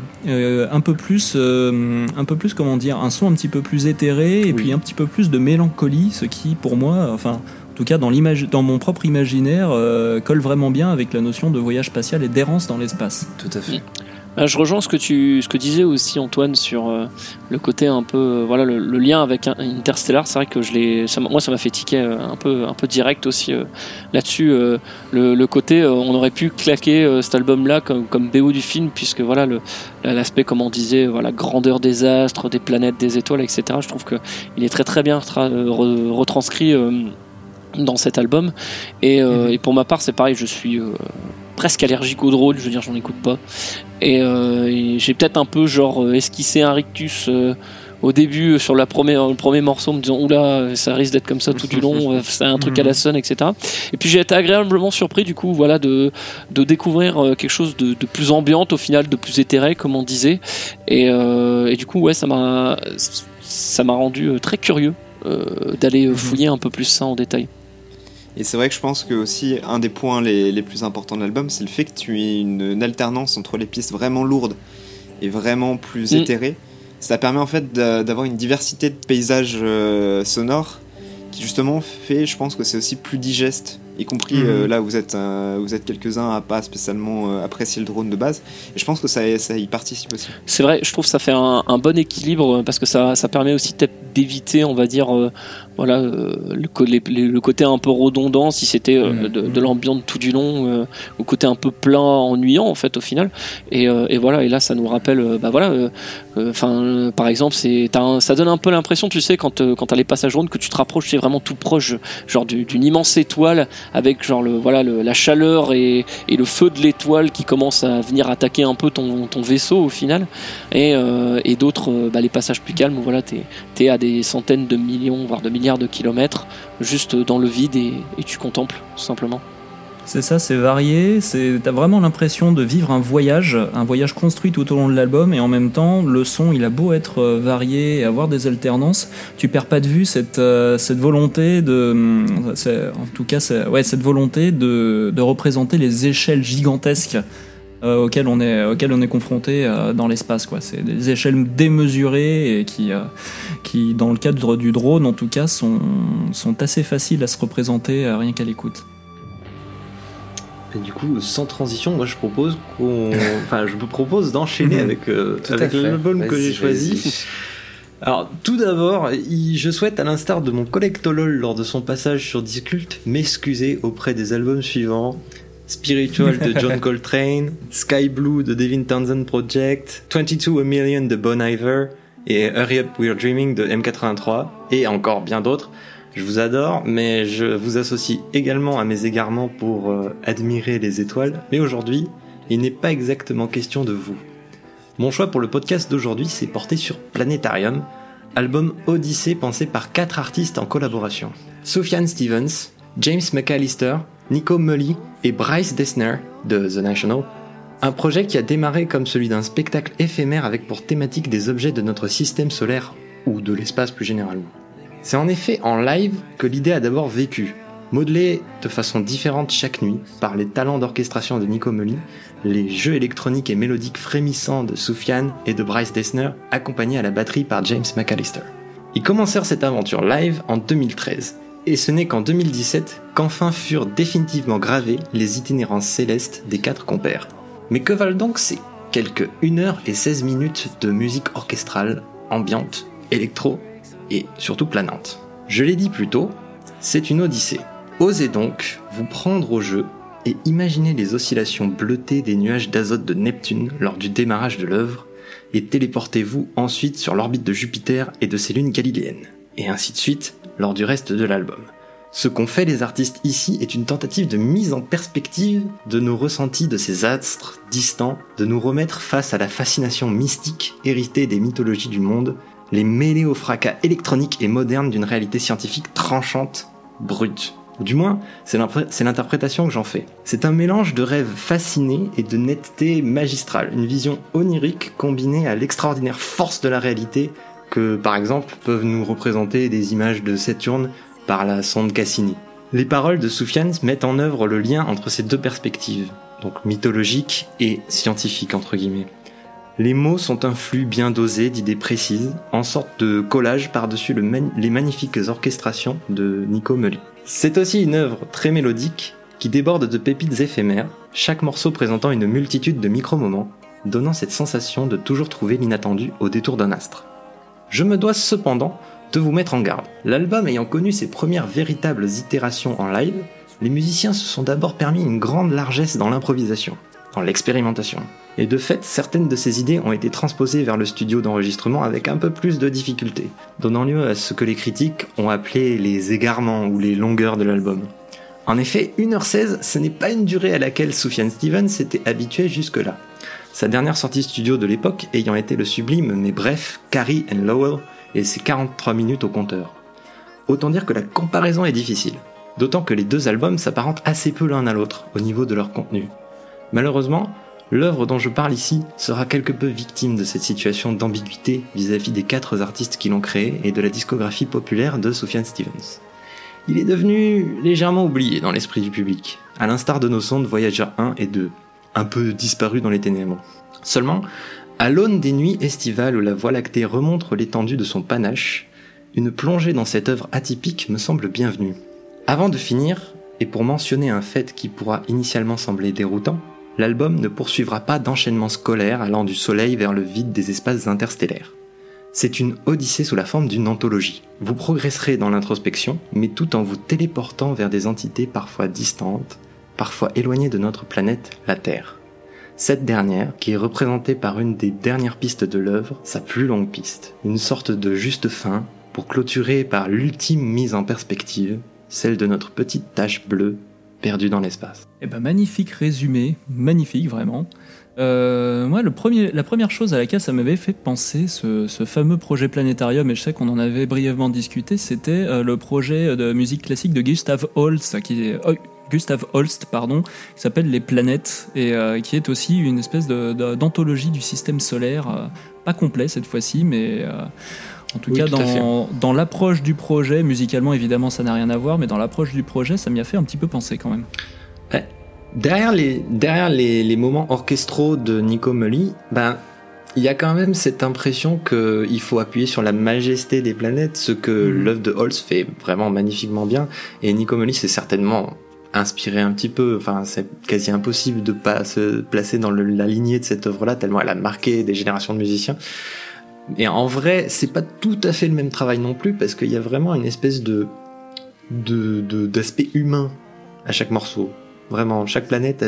un peu plus, un peu plus comment dire, un son un petit peu plus éthéré et oui. puis un petit peu plus de mélancolie, ce qui pour moi, enfin en tout cas dans, dans mon propre imaginaire, euh, colle vraiment bien avec la notion de voyage spatial et d'errance dans l'espace. Tout à fait. Je rejoins ce que tu ce que disais aussi Antoine sur euh, le côté un peu euh, voilà le, le, lien avec Interstellar c'est vrai que je l'ai moi ça m'a fait tiquer euh, un peu un peu direct aussi euh, là-dessus le, le, côté on aurait pu claquer cet album là comme, comme BO du film puisque voilà l'aspect comme on disait voilà grandeur des astres des planètes des étoiles etc je trouve que il est très très bien re, retranscrit dans cet album et, mmh. et, pour ma part c'est pareil je suis presque allergique au drone, je veux dire, j'en écoute pas. Et, euh, et j'ai peut-être un peu genre esquissé un rictus euh, au début sur la première, le premier morceau, en me disant oula, ça risque d'être comme ça tout du long, c'est un truc à la sonne, etc. Et puis j'ai été agréablement surpris du coup, voilà, de, de découvrir euh, quelque chose de, de, plus ambiante au final, de plus éthéré, comme on disait. Et, euh, et du coup, ouais, ça m'a, ça m'a rendu très curieux d'aller fouiller un peu plus ça en détail. Et c'est vrai que je pense que aussi un des points les, les plus importants de l'album, c'est le fait que tu aies une, une, alternance entre les pistes vraiment lourdes et vraiment plus mm. éthérées. Ça permet en fait d'avoir une diversité de paysages euh, sonores qui justement fait, je pense que c'est aussi plus digeste, y compris Mhm. euh, là où vous êtes, euh, vous êtes quelques-uns à pas spécialement euh, apprécier le drone de base. Et je pense que ça, ça y participe aussi. C'est vrai, je trouve que ça fait un, un bon équilibre euh, parce que ça, ça permet aussi peut-être d'éviter, on va dire, euh, voilà, euh, le, co- les- les- le côté un peu redondant si c'était euh, Mhm. de, de l'ambiance tout du long, euh, au côté un peu plein, ennuyant en fait au final. Et, euh, et voilà, et là ça nous rappelle, euh, bah voilà, enfin euh, par exemple, c'est, ça donne un peu l'impression, tu sais, quand euh, quand t'as les passages rondes que tu te rapproches, c'est vraiment tout proche, genre du- d'une immense étoile avec genre le voilà la chaleur et, le feu de l'étoile qui commence à venir attaquer un peu ton, vaisseau au final. Et, euh, d'autres bah, les passages plus calmes où voilà t'es es à des centaines de millions voire de milliards de kilomètres juste dans le vide et, et tu contemples tout simplement C'est ça, c'est varié. T'as vraiment l'impression de vivre un voyage, un voyage construit tout au long de l'album, et en même temps, le son, il a beau être euh, varié et avoir des alternances, tu perds pas de vue cette euh, volonté de, hum, en tout cas, ouais, cette volonté de représenter les échelles gigantesques. euh, auxquelles on est auxquelles on est confronté dans l'espace c'est des échelles démesurées et qui dans le cadre du drone en tout cas sont sont assez faciles à se représenter rien qu'à l'écoute Et du coup, sans transition, moi je propose qu'on. Enfin, je me propose d'enchaîner Mhm. avec, euh, avec l'album que j'ai choisi. Alors, tout d'abord, je souhaite, à l'instar de mon collectolol lors de son passage sur Discult, m'excuser auprès des albums suivants. Spiritual de John Coltrane, Sky Blue de Devin Townsend Project, 22 A Million de Bon Iver et Hurry Up We're Dreaming de M83 et encore bien d'autres. Je vous adore, mais je vous associe également à mes égarements pour euh, admirer les étoiles. Mais aujourd'hui, il n'est pas exactement question de vous. Mon choix pour le podcast d'aujourd'hui s'est porté sur Planetarium, album Odyssée pensé par quatre artistes en collaboration. Sufjan Stevens, James McAllister, Nico Mully et Bryce Dessner de The National. Un projet qui a démarré comme celui d'un spectacle éphémère avec pour thématique des objets de notre système solaire ou de l'espace plus généralement. C'est en effet en live que l'idée a d'abord vécu, modelée de façon différente chaque nuit par les talents d'orchestration de Nico Mully, les jeux électroniques et mélodiques frémissants de Sufjan et de Bryce Dessner, accompagnés à la batterie par James McAllister. Ils commencèrent cette aventure live en 2013, et ce n'est qu'en 2017 qu'enfin furent définitivement gravés les itinérances célestes des quatre compères. Mais que valent donc ces quelques 1 heure et 16 minutes de musique orchestrale, ambiante, électro? Et surtout planante Je l'ai dit plus tôt, c'est une odyssée. Osez donc vous prendre au jeu et imaginez les oscillations bleutées des nuages d'azote de Neptune lors du démarrage de l'œuvre, et téléportez-vous ensuite sur l'orbite de Jupiter et de ses lunes galiléennes, et ainsi de suite lors du reste de l'album. Ce qu'ont fait les artistes ici est une tentative de mise en perspective de nos ressentis de ces astres distants, de nous remettre face à la fascination mystique héritée des mythologies du monde, les mêler au fracas électronique et moderne d'une réalité scientifique tranchante, brute. Du moins, c'est l'interprétation que j'en fais. C'est un mélange de rêve fasciné et de netteté magistrale, une vision onirique combinée à l'extraordinaire force de la réalité que, par exemple, peuvent nous représenter des images de Saturne par la sonde Cassini. Les paroles de Soufiane mettent en œuvre le lien entre ces deux perspectives, donc mythologique et scientifique entre guillemets. Les mots sont un flux bien dosé d'idées précises, en sorte de collage par-dessus les magnifiques orchestrations de Nico Mully. C'est aussi une œuvre très mélodique qui déborde de pépites éphémères, chaque morceau présentant une multitude de micro-moments, donnant cette sensation de toujours trouver l'inattendu au détour d'un astre. Je me dois cependant de vous mettre en garde. L'album ayant connu ses premières véritables itérations en live, les musiciens se sont d'abord permis une grande largesse dans l'improvisation, l'expérimentation. Et de fait, certaines de ces idées ont été transposées vers le studio d'enregistrement avec un peu plus de difficulté, donnant lieu à ce que les critiques ont appelé les égarements ou les longueurs de l'album. En effet, 1h16, ce n'est pas une durée à laquelle Sufjan Stevens s'était habitué jusque-là. Sa dernière sortie studio de l'époque ayant été le sublime mais bref Carrie and Lowell et ses 43 minutes au compteur. Autant dire que la comparaison est difficile, d'autant que les deux albums s'apparentent assez peu l'un à l'autre au niveau de leur contenu. Malheureusement, l'œuvre dont je parle ici sera quelque peu victime de cette situation d'ambiguïté vis-à-vis des quatre artistes qui l'ont créé et de la discographie populaire de Sufjan Stevens. Il est devenu légèrement oublié dans l'esprit du public, à l'instar de nos sondes Voyager 1 et 2, un peu disparus dans les ténèbres. Seulement, à l'aune des nuits estivales où la Voie lactée remontre l'étendue de son panache, une plongée dans cette œuvre atypique me semble bienvenue. Avant de finir, et pour mentionner un fait qui pourra initialement sembler déroutant, l'album ne poursuivra pas d'enchaînement scolaire allant du Soleil vers le vide des espaces interstellaires. C'est une odyssée sous la forme d'une anthologie. Vous progresserez dans l'introspection, mais tout en vous téléportant vers des entités parfois distantes, parfois éloignées de notre planète, la Terre. Cette dernière, qui est représentée par une des dernières pistes de l'œuvre, sa plus longue piste, une sorte de juste fin, pour clôturer par l'ultime mise en perspective, celle de notre petite tache bleue perdue dans l'espace. Eh ben magnifique résumé, magnifique vraiment. Euh, moi, la première chose à laquelle ça m'avait fait penser, ce, fameux projet planétarium, et je sais qu'on en avait brièvement discuté, c'était euh, le projet de musique classique de Gustav Holst, qui oh, Gustav Holst, pardon, qui s'appelle Les Planètes, et euh, qui est aussi une espèce d'anthologie du système solaire, pas complet cette fois-ci, mais en tout Oui, cas tout dans, dans l'approche du projet, musicalement évidemment ça n'a rien à voir, mais dans l'approche du projet, ça m'y a fait un petit peu penser quand même. Derrière les, derrière les, les moments orchestraux de Nico Mully, ben, il y a quand même cette impression qu'il faut appuyer sur la majesté des planètes, ce que Mhm. l'œuvre de Holst fait vraiment magnifiquement bien. Et Nico Mully s'est certainement inspiré un petit peu. Enfin, c'est quasi impossible de pas se placer dans le- la lignée de cette œuvre-là, tellement elle a marqué des générations de musiciens. Et en vrai, c'est pas tout à fait le même travail non plus, parce qu'il y a vraiment une espèce de de- de- d'aspect humain à chaque morceau. Vraiment, chaque planète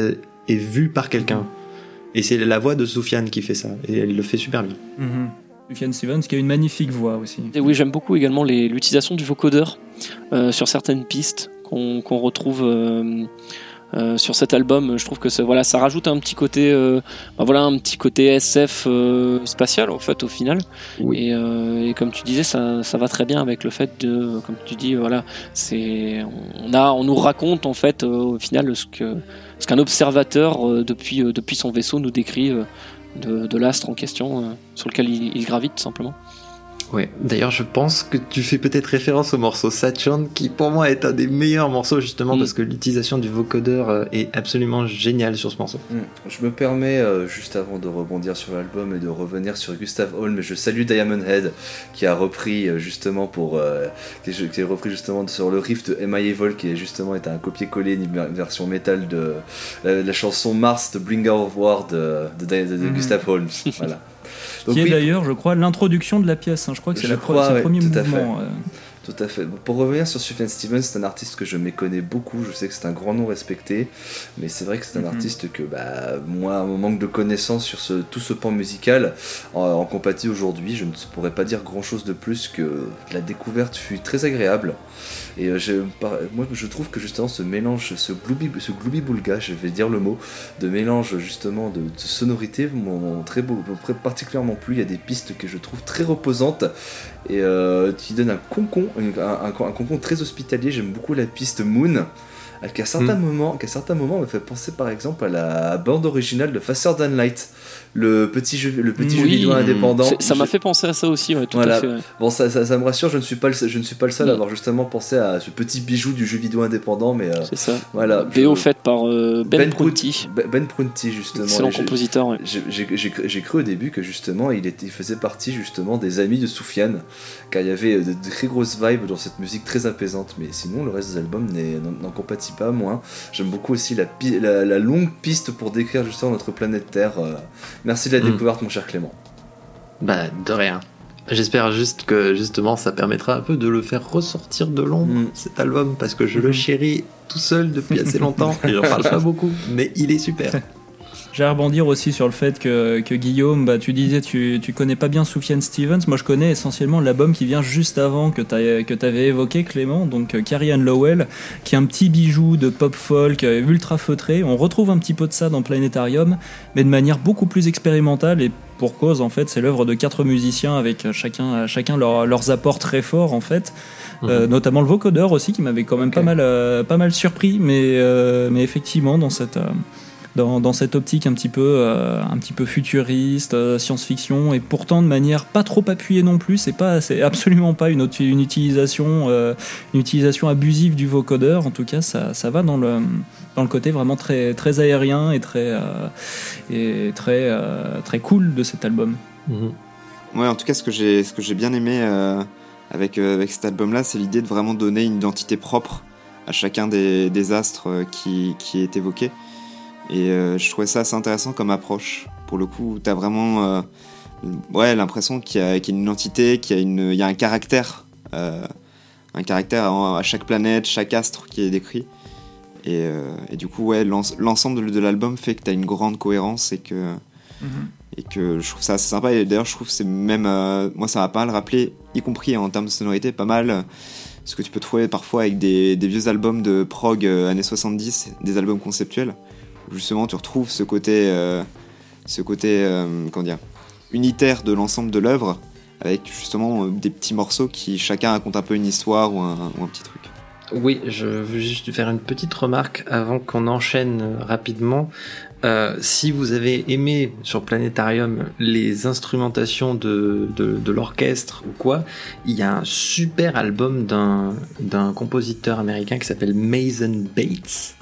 est vue par quelqu'un. Et c'est la voix de Soufiane qui fait ça. Et elle le fait super bien. Sufjan Stevens qui a une magnifique voix aussi. Et oui, j'aime beaucoup également les- l'utilisation du vocodeur euh, sur certaines pistes qu'on qu'on retrouve euh, euh, sur cet album. Je trouve que ça, voilà, ça rajoute un petit côté, euh, bah voilà, un petit côté SF euh, spatial en fait au final. Oui. Et, et comme tu disais, ça, ça va très bien avec le fait de, comme tu dis, voilà, c'est, on a, on nous raconte en fait au final ce que, ce qu'un observateur depuis, depuis son vaisseau nous décrit. de, de l'astre en question sur lequel il, il gravite tout simplement. Ouais. D'ailleurs, je pense que tu fais peut-être référence au morceau Saturn, qui pour moi est un des meilleurs morceaux justement Mm. parce que l'utilisation du vocodeur euh, est absolument géniale sur ce morceau. Hmm. Je me permets, euh, juste avant de rebondir sur l'album et de revenir sur Gustav Holm, je salue Diamond Head qui a repris euh, justement pour euh, qui, est- qui a repris justement sur le riff de M.I. Evil qui est justement est un copier-coller une ver- version métal de la, la chanson Mars de Bringer of War de, de, de- de Mhm. Gustav Holm. voilà. Donc qui est oui, d'ailleurs, je crois, l'introduction de la pièce. hein. Je crois que c'est le ouais, premier tout à mouvement. euh. Tout à fait. Bon, Pour revenir sur Sufjan Stevens, c'est un artiste que je méconnais beaucoup. Je sais que c'est un grand nom respecté, mais c'est vrai que c'est un Mhm. artiste que, bah, moi, mon manque de connaissances sur ce, tout ce pan musical, en, en compatie aujourd'hui, je ne pourrais pas dire grand chose de plus que la découverte fut très agréable. Et euh, par- moi, je trouve que justement ce mélange, ce glooby, ce boulga, je vais dire le mot, de mélange justement de, de sonorités m'ont très beau, particulièrement plu. Il y a des pistes que je trouve très reposantes et euh, qui donne un concon, un, un- un concon très hospitalier. J'aime beaucoup la piste Moon, euh, qui à certains Mm. moments, qui à certains moments me fait penser par exemple à la bande originale de Faster Than Light, le petit jeu, le petit jeu vidéo indépendant. Ça m'a fait penser à ça aussi, ouais, tout Voilà. à fait. ouais. Bon, ça, ça, ça me rassure, je ne suis pas le, je ne suis pas le seul à Mm. avoir justement pensé à ce petit bijou du jeu vidéo indépendant, mais euh, C'est ça. voilà. VO je- faite par euh, Ben, Prunty, Ben, Ben Prunty justement. excellent compositeur. ouais. j'ai- cru- au début que justement il, était, il faisait partie justement des amis de Soufiane, car il y avait de, de très grosses vibes dans cette musique très apaisante, mais sinon le reste des albums n'en compatit pas moins. J'aime beaucoup aussi la, la longue piste pour décrire justement notre planète Terre. euh. Merci de la Mm. découverte mon cher Clément. Bah, de rien. J'espère juste que justement ça permettra un peu de le faire ressortir de l'ombre, Mm. cet album, parce que je le chéris tout seul depuis assez longtemps. et J'en parle pas beaucoup, mais il est super. J'ai à rebondir aussi sur le fait que, que Guillaume, bah, tu disais tu, tu connais pas bien Sufjan Stevens. Moi, je connais essentiellement l'album qui vient juste avant que tu que avais évoqué, Clément, donc euh, Carrie Ann Lowell, qui est un petit bijou de pop folk euh, ultra feutré. On retrouve un petit peu de ça dans Planétarium, mais de manière beaucoup plus expérimentale et pour cause, en fait, c'est l'œuvre de quatre musiciens avec euh, chacun, euh, chacun leur- leurs apports très forts, en fait. Euh, notamment le vocodeur aussi qui m'avait quand même pas mal euh, pas mal surpris mais euh, mais effectivement dans cette euh, dans, cette optique un petit peu euh, un petit peu futuriste euh, science-fiction et pourtant de manière pas trop appuyée non plus c'est c'est absolument pas une, utilisation euh, une utilisation abusive du vocodeur en tout cas ça, ça va dans le dans le côté vraiment très très aérien et très et très très cool de cet album Mhm. Ouais, en tout cas, ce que j'ai, ce bien aimé avec, avec cet album-là, c'est l'idée de vraiment donner une identité propre à chacun des, des astres qui, qui est évoqué. Et euh, je trouvais ça assez intéressant comme approche. Pour le coup, t'as vraiment euh, ouais, l'impression qu'il y, y a une identité, qu'il y a, une, il y a un caractère. euh, un caractère à à chaque planète, chaque astre qui est décrit. Et, et du coup, ouais, l'ens- l'ensemble de, l'album fait que t'as une grande cohérence et que, et que je trouve ça assez sympa. Et d'ailleurs, je trouve que c'est même. moi, ça m'a pas mal rappelé, y compris en termes de sonorité, pas mal ce que tu peux trouver parfois avec des, des vieux albums de prog années 70, des albums conceptuels, justement tu retrouves ce côté. euh, ce côté. euh, comment unitaire de l'ensemble de l'œuvre, avec justement euh, des petits morceaux qui chacun raconte un peu une histoire ou un, petit truc. Oui, je veux juste faire une petite remarque avant qu'on enchaîne rapidement. Si vous avez aimé sur Planétarium les instrumentations de, de, l'orchestre ou quoi, il y a un super album d'un compositeur américain qui s'appelle Mason Bates,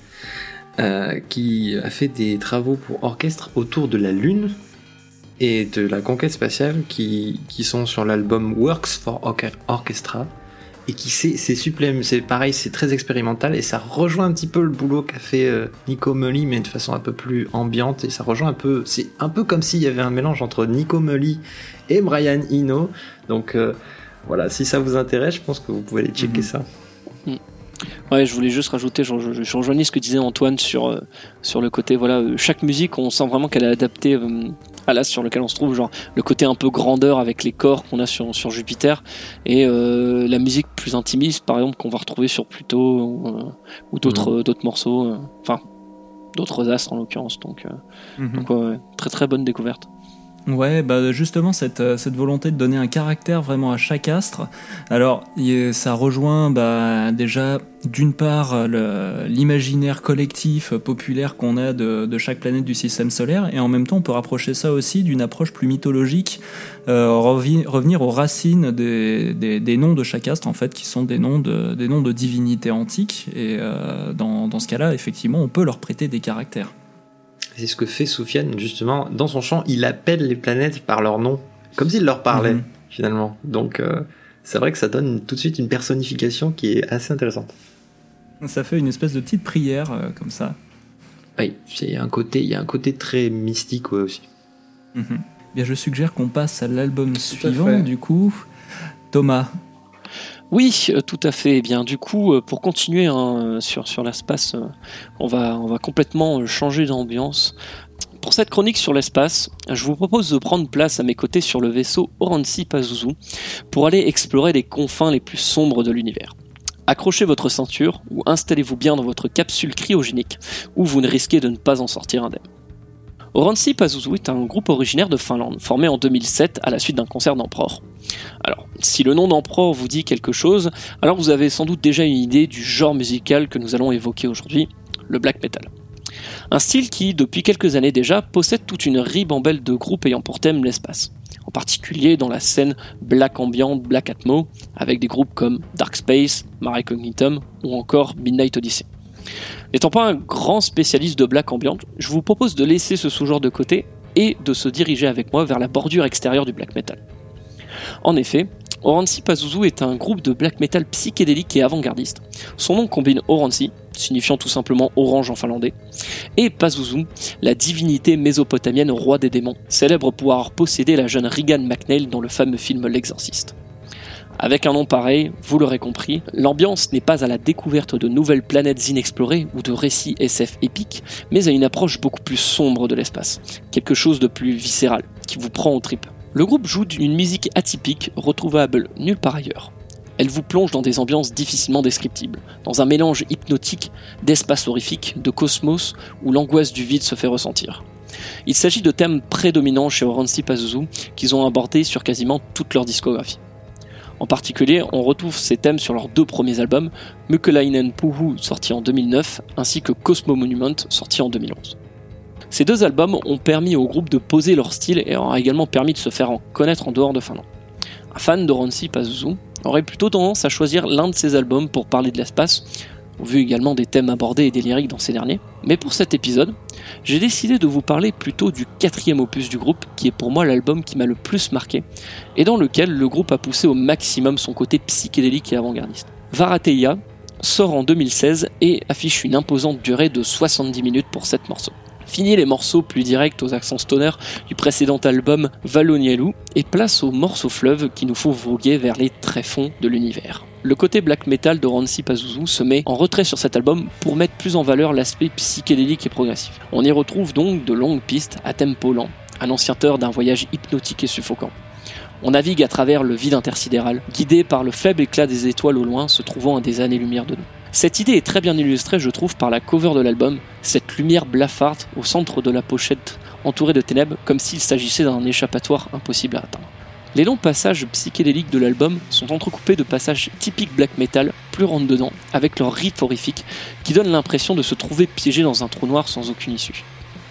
euh, qui a fait des travaux pour orchestre autour de la Lune et de la conquête spatiale qui, qui sont sur l'album Works for Orche- Orchestra et qui c'est c'est sublime, c'est pareil, c'est très expérimental et ça rejoint un petit peu le boulot qu'a fait euh, Nico Mully mais de façon un peu plus ambiante et ça rejoint un peu, c'est un peu comme s'il y avait un mélange entre Nico Mully et Brian Eno. Donc euh, voilà, si ça vous intéresse, je pense que vous pouvez aller checker Mhm. ça. Ouais, je voulais juste rajouter, je, je, je rejoignais ce que disait Antoine sur, euh, sur le côté, voilà, euh, chaque musique, on sent vraiment qu'elle est adaptée euh, à l'as sur lequel on se trouve, genre le côté un peu grandeur avec les corps qu'on a sur, sur Jupiter, et la musique plus intimiste, par exemple, qu'on va retrouver sur Pluto, ou d'autres d'autres morceaux, enfin, d'autres astres en l'occurrence, donc, Mhm. donc ouais, ouais, très très bonne découverte. Ouais, bah justement cette, euh, cette volonté de donner un caractère vraiment à chaque astre. Alors ça rejoint bah, déjà d'une part euh, l'imaginaire collectif euh, populaire qu'on a de, chaque planète du système solaire, et en même temps on peut rapprocher ça aussi d'une approche plus mythologique, revenir aux racines des, noms de chaque astre en fait, qui sont des noms de, divinités antiques, et dans ce cas-là effectivement on peut leur prêter des caractères. C'est ce que fait Soufiane justement dans son chant, il appelle les planètes par leur nom, comme s'il leur parlait Mhm. finalement. Donc euh, c'est vrai que ça donne tout de suite une personnification qui est assez intéressante. Ça fait une espèce de petite prière euh, comme ça. Oui, c'est un côté, il y a un côté très mystique ouais, aussi. Mhm. Bien, je suggère qu'on passe à l'album suivant, du coup. Thomas. Oui, euh, tout à fait. Eh bien, du coup, euh, pour continuer hein, sur, l'espace, euh, on, va, complètement changer d'ambiance. Pour cette chronique sur l'espace, je vous propose de prendre place à mes côtés sur le vaisseau Oransi Pazuzu pour aller explorer les confins les plus sombres de l'univers. Accrochez votre ceinture ou installez-vous bien dans votre capsule cryogénique où vous ne risquez de ne pas en sortir indemne. Oransi Pazuzu est un groupe originaire de Finlande, formé en 2007 à la suite d'un concert d'Empereur. Alors, si le nom d'Empereur vous dit quelque chose, alors vous avez sans doute déjà une idée du genre musical que nous allons évoquer aujourd'hui, le black metal. Un style qui, depuis quelques années déjà, possède toute une ribambelle de groupes ayant pour thème l'espace. En particulier dans la scène black ambient, black atmo, avec des groupes comme Dark Space, Mare Cognitum ou encore Midnight Odyssey. N'étant pas un grand spécialiste de black ambient, je vous propose de laisser ce sous-genre de côté et de se diriger avec moi vers la bordure extérieure du black metal. En effet, Oransi Pazuzu est un groupe de black metal psychédélique et avant-gardiste. Son nom combine Oransi, signifiant tout simplement orange en finlandais, et Pazuzu, la divinité mésopotamienne roi des démons, célèbre pour avoir possédé la jeune Regan McNeil dans le fameux film L'Exorciste. Avec un nom pareil, vous l'aurez compris, l'ambiance n'est pas à la découverte de nouvelles planètes inexplorées ou de récits SF épiques, mais à une approche beaucoup plus sombre de l'espace, quelque chose de plus viscéral, qui vous prend aux tripes. Le groupe joue d'une musique atypique, retrouvable nulle part ailleurs. Elle vous plonge dans des ambiances difficilement descriptibles, dans un mélange hypnotique d'espace horrifique, de cosmos, où l'angoisse du vide se fait ressentir. Il s'agit de thèmes prédominants chez Oransi Pazuzu qu'ils ont abordés sur quasiment toute leur discographie. En particulier, on retrouve ces thèmes sur leurs deux premiers albums, Mukelainen Puhu sorti en 2009 ainsi que Cosmo Monument sorti en 2011. Ces deux albums ont permis au groupe de poser leur style et ont également permis de se faire en connaître en dehors de Finlande. Un fan de Ronsi Pazuzu aurait plutôt tendance à choisir l'un de ces albums pour parler de l'espace, vu également des thèmes abordés et des lyriques dans ces derniers. Mais pour cet épisode, j'ai décidé de vous parler plutôt du quatrième opus du groupe, qui est pour moi l'album qui m'a le plus marqué, et dans lequel le groupe a poussé au maximum son côté psychédélique et avant-gardiste. Varateia sort en 2016 et affiche une imposante durée de 70 minutes pour 7 morceaux. Fini les morceaux plus directs aux accents stoner du précédent album Valonielou et place aux morceaux fleuves qui nous font voguer vers les tréfonds de l'univers. Le côté black metal de Rancy Pazuzu se met en retrait sur cet album pour mettre plus en valeur l'aspect psychédélique et progressif. On y retrouve donc de longues pistes à tempo lent, annonciateur d'un voyage hypnotique et suffocant. On navigue à travers le vide intersidéral, guidé par le faible éclat des étoiles au loin se trouvant à des années-lumière de nous. Cette idée est très bien illustrée, je trouve, par la cover de l'album, cette lumière blafarde au centre de la pochette entourée de ténèbres, comme s'il s'agissait d'un échappatoire impossible à atteindre. Les longs passages psychédéliques de l'album sont entrecoupés de passages typiques black metal, plus rentre dedans, avec leur riff horrifique, qui donne l'impression de se trouver piégé dans un trou noir sans aucune issue.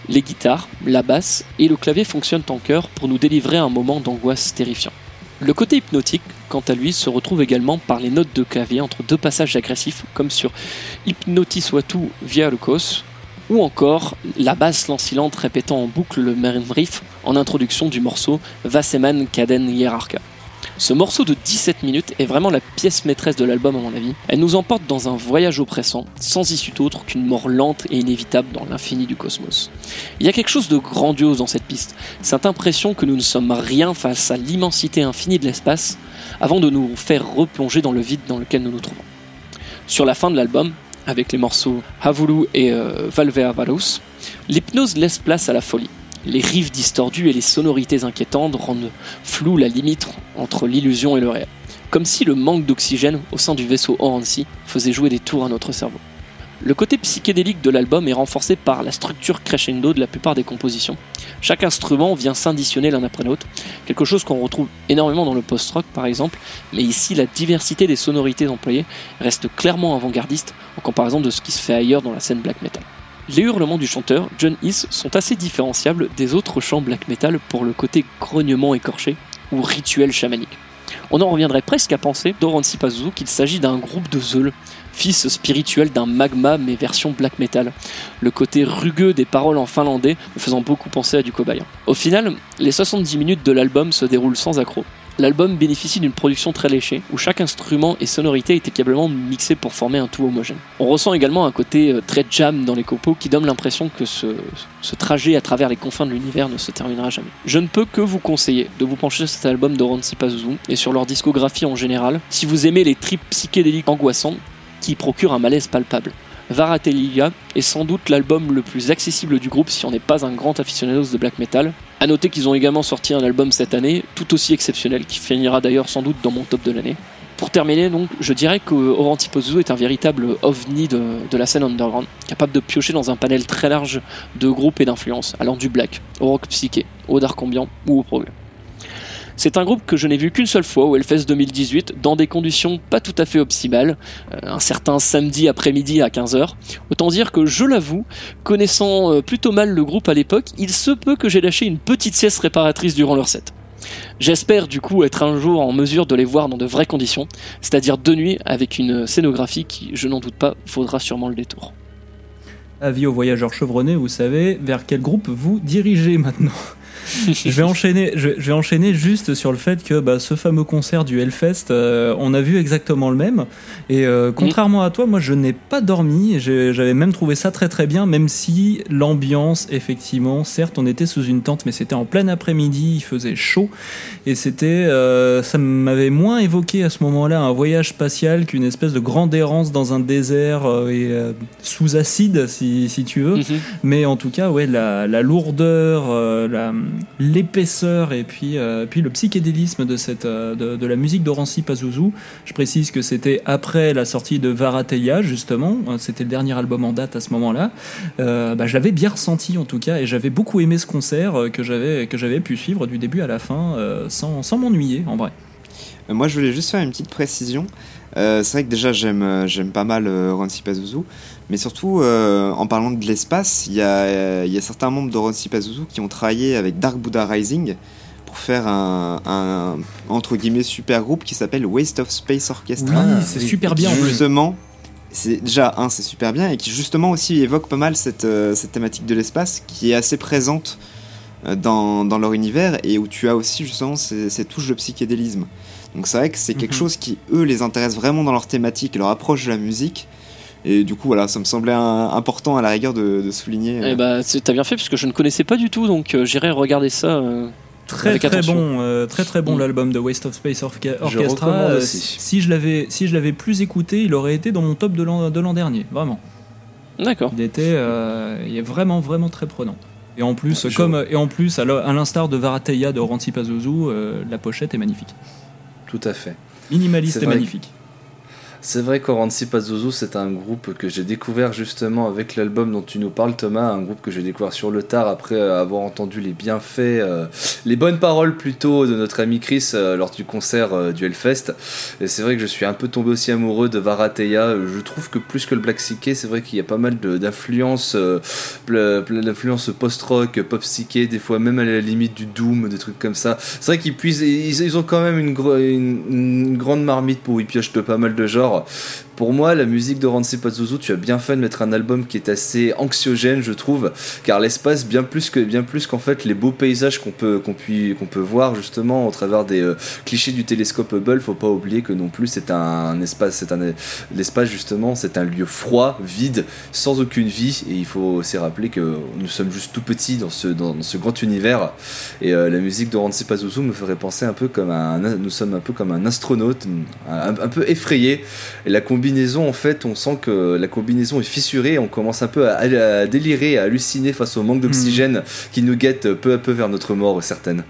Les guitares, la basse et le clavier fonctionnent en chœur pour nous délivrer un moment d'angoisse terrifiant. Le côté hypnotique, quant à lui, se retrouve également par les notes de clavier entre deux passages agressifs, comme sur Hypnotis Watu via le Cos, ou encore la basse lancilante répétant en boucle le même riff en introduction du morceau Vaseman Kaden Hierarcha. Ce morceau de 17 minutes est vraiment la pièce maîtresse de l'album à mon avis. Elle nous emporte dans un voyage oppressant, sans issue autre qu'une mort lente et inévitable dans l'infini du cosmos. Il y a quelque chose de grandiose dans cette piste, cette impression que nous ne sommes rien face à l'immensité infinie de l'espace, avant de nous faire replonger dans le vide dans lequel nous nous trouvons. Sur la fin de l'album, avec les morceaux Havulu et euh, Valvea Valus, l'hypnose laisse place à la folie. Les riffs distordus et les sonorités inquiétantes rendent floue la limite entre l'illusion et le réel. Comme si le manque d'oxygène au sein du vaisseau Orancy faisait jouer des tours à notre cerveau. Le côté psychédélique de l'album est renforcé par la structure crescendo de la plupart des compositions. Chaque instrument vient s'inditionner l'un après l'autre, quelque chose qu'on retrouve énormément dans le post-rock par exemple, mais ici la diversité des sonorités employées reste clairement avant-gardiste en comparaison de ce qui se fait ailleurs dans la scène black metal. Les hurlements du chanteur, John Heath, sont assez différenciables des autres chants black metal pour le côté grognement écorché ou rituel chamanique. On en reviendrait presque à penser, d'Orancy Pazuzu, qu'il s'agit d'un groupe de Zeul, fils spirituel d'un magma mais version black metal. Le côté rugueux des paroles en finlandais me faisant beaucoup penser à du cobaye. Au final, les 70 minutes de l'album se déroulent sans accroc. L'album bénéficie d'une production très léchée, où chaque instrument et sonorité est équitablement mixé pour former un tout homogène. On ressent également un côté euh, très jam dans les copeaux qui donne l'impression que ce, trajet à travers les confins de l'univers ne se terminera jamais. Je ne peux que vous conseiller de vous pencher sur cet album de Ronsi Pazuzu et sur leur discographie en général, si vous aimez les tripes psychédéliques angoissantes qui procurent un malaise palpable. Varatelia est sans doute l'album le plus accessible du groupe si on n'est pas un grand aficionados de black metal. A noter qu'ils ont également sorti un album cette année, tout aussi exceptionnel, qui finira d'ailleurs sans doute dans mon top de l'année. Pour terminer, donc, je dirais que Orantipozu est un véritable ovni de, de, la scène underground, capable de piocher dans un panel très large de groupes et d'influences, allant du black au rock psyché, au dark ambiant ou au progrès. C'est un groupe que je n'ai vu qu'une seule fois au Hellfest 2018, dans des conditions pas tout à fait optimales, euh, un certain samedi après-midi à 15h. Autant dire que je l'avoue, connaissant euh, plutôt mal le groupe à l'époque, il se peut que j'ai lâché une petite sieste réparatrice durant leur set. J'espère du coup être un jour en mesure de les voir dans de vraies conditions, c'est-à-dire de nuit avec une scénographie qui, je n'en doute pas, faudra sûrement le détour. Avis aux voyageurs chevronnés, vous savez vers quel groupe vous dirigez maintenant? je vais enchaîner. Je, vais enchaîner juste sur le fait que bah, ce fameux concert du Hellfest, euh, on a vu exactement le même. Et euh, contrairement à toi, moi, je n'ai pas dormi. J'avais même trouvé ça très très bien, même si l'ambiance, effectivement, certes, on était sous une tente, mais c'était en plein après-midi, il faisait chaud, et c'était, euh, ça m'avait moins évoqué à ce moment-là un voyage spatial qu'une espèce de grande errance dans un désert et sous acide, si, si tu veux. Mm-hmm. Mais en tout cas, ouais, la, la lourdeur, la l'épaisseur et puis, euh, puis le psychédélisme de, cette, euh, de, la musique d'Orancy Pazuzu. Je précise que c'était après la sortie de Varateia, justement. C'était le dernier album en date à ce moment-là. Euh, bah, je l'avais bien ressenti en tout cas et j'avais beaucoup aimé ce concert euh, que j'avais, que j'avais pu suivre du début à la fin euh, sans, sans m'ennuyer en vrai. Moi, je voulais juste faire une petite précision. Euh, c'est vrai que déjà, j'aime, j'aime pas mal euh, Ronsi Pazuzu. Mais surtout, euh, en parlant de l'espace, il y a, y a, certains membres de Ronsi Pazuzu qui ont travaillé avec Dark Buddha Rising pour faire un, un entre guillemets super groupe qui s'appelle Waste of Space Orchestra. Oui, c'est super bien. Justement, c'est déjà un, c'est super bien et qui justement aussi évoque pas mal cette, euh, cette thématique de l'espace qui est assez présente euh, dans, dans leur univers et où tu as aussi justement ces, ces touches de psychédélisme. Donc c'est vrai que c'est quelque Mhm. chose qui eux les intéresse vraiment dans leur thématique et leur approche de la musique. Et du coup voilà, ça me semblait un- important à la rigueur de, de souligner. euh, Eh bah, c'est- t'as bien fait parce que je ne connaissais pas du tout, donc euh, j'irai regarder ça. euh, Très Avec très attention. bon, euh, très très bon l'album de Waste of Space Orca- Je Orchestra. Euh, aussi. si je l'avais si je l'avais plus écouté, il aurait été dans mon top de l'an de l'an dernier, vraiment. D'accord. Il était, euh, il est vraiment vraiment très prenant. Et en plus, Je- comme et en plus, à l'instar de Varateya de Ranti Pazuzu, euh, la pochette est magnifique, Tout à fait. minimaliste et magnifique. C'est vrai qu'Oranzi Pazuzu, c'est un groupe que j'ai découvert justement avec l'album dont tu nous parles, Thomas. Un groupe que j'ai découvert sur le tard après avoir entendu les bienfaits, euh, les bonnes paroles plutôt de notre ami Chris euh, lors du concert euh, du Hellfest. Et c'est vrai que je suis un peu tombé aussi amoureux de Varateya. Je trouve que plus que le Black Psyché, c'est vrai qu'il y a pas mal d'influences, euh, d'influences post-rock, pop psyché, des fois même à la limite du doom, des trucs comme ça. C'est vrai qu'ils ils, ils ont quand même une, grande marmite pour y piocher de pas mal de genres. か Pour moi, la musique de Rancy Pazuzu, tu as bien fait de mettre un album qui est assez anxiogène, je trouve, car l'espace, bien plus que bien plus qu'en fait les beaux paysages qu'on peut qu'on qu'on peut voir justement au travers des euh, clichés du télescope Hubble, faut pas oublier que non plus c'est un espace, c'est un l'espace justement, c'est un lieu froid, vide, sans aucune vie, et il faut aussi rappeler que nous sommes juste tout petits dans ce dans ce grand univers, et euh, la musique de Rancy Pazuzu me ferait penser un peu comme un, nous sommes un peu comme un astronaute, un, un peu effrayé et la combinaison, en fait, on sent que la combinaison est fissurée. On commence un peu à, à délirer, à halluciner face au manque d'oxygène qui nous guette peu à peu vers notre mort certaine.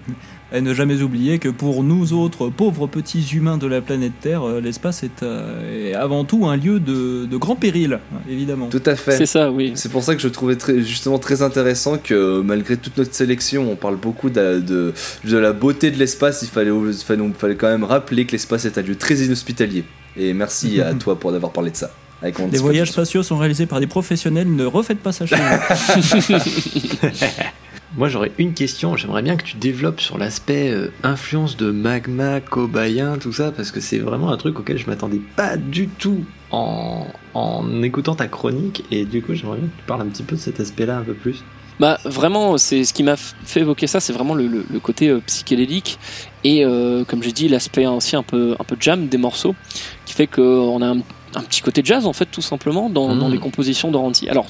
Et ne jamais oublier que pour nous autres pauvres petits humains de la planète Terre, euh, l'espace est, euh, est avant tout un lieu de, de grand péril, évidemment. Tout à fait. C'est ça, oui. C'est pour ça que je trouvais très, justement très intéressant que malgré toute notre sélection, on parle beaucoup de, de, de la beauté de l'espace. Il fallait, il fallait, il fallait quand même rappeler que l'espace est un lieu très inhospitalier. Et merci à toi pour d'avoir parlé de ça. Avec mon Les voyages spatiaux sont réalisés par des professionnels, ne refaites pas ça chez vous. Moi, j'aurais une question. J'aimerais bien que tu développes sur l'aspect euh, influence de magma, cobayen, tout ça, parce que c'est vraiment un truc auquel je m'attendais pas du tout en, en écoutant ta chronique. Et du coup, j'aimerais bien que tu parles un petit peu de cet aspect-là un peu plus. Bah vraiment, c'est ce qui m'a fait évoquer ça, c'est vraiment le, le- le côté euh, psychédélique et euh, comme j'ai dit, l'aspect aussi un peu un peu jam des morceaux, qui fait qu'on a un, un petit côté jazz en fait tout simplement dans, dans les compositions d'Oranti. Alors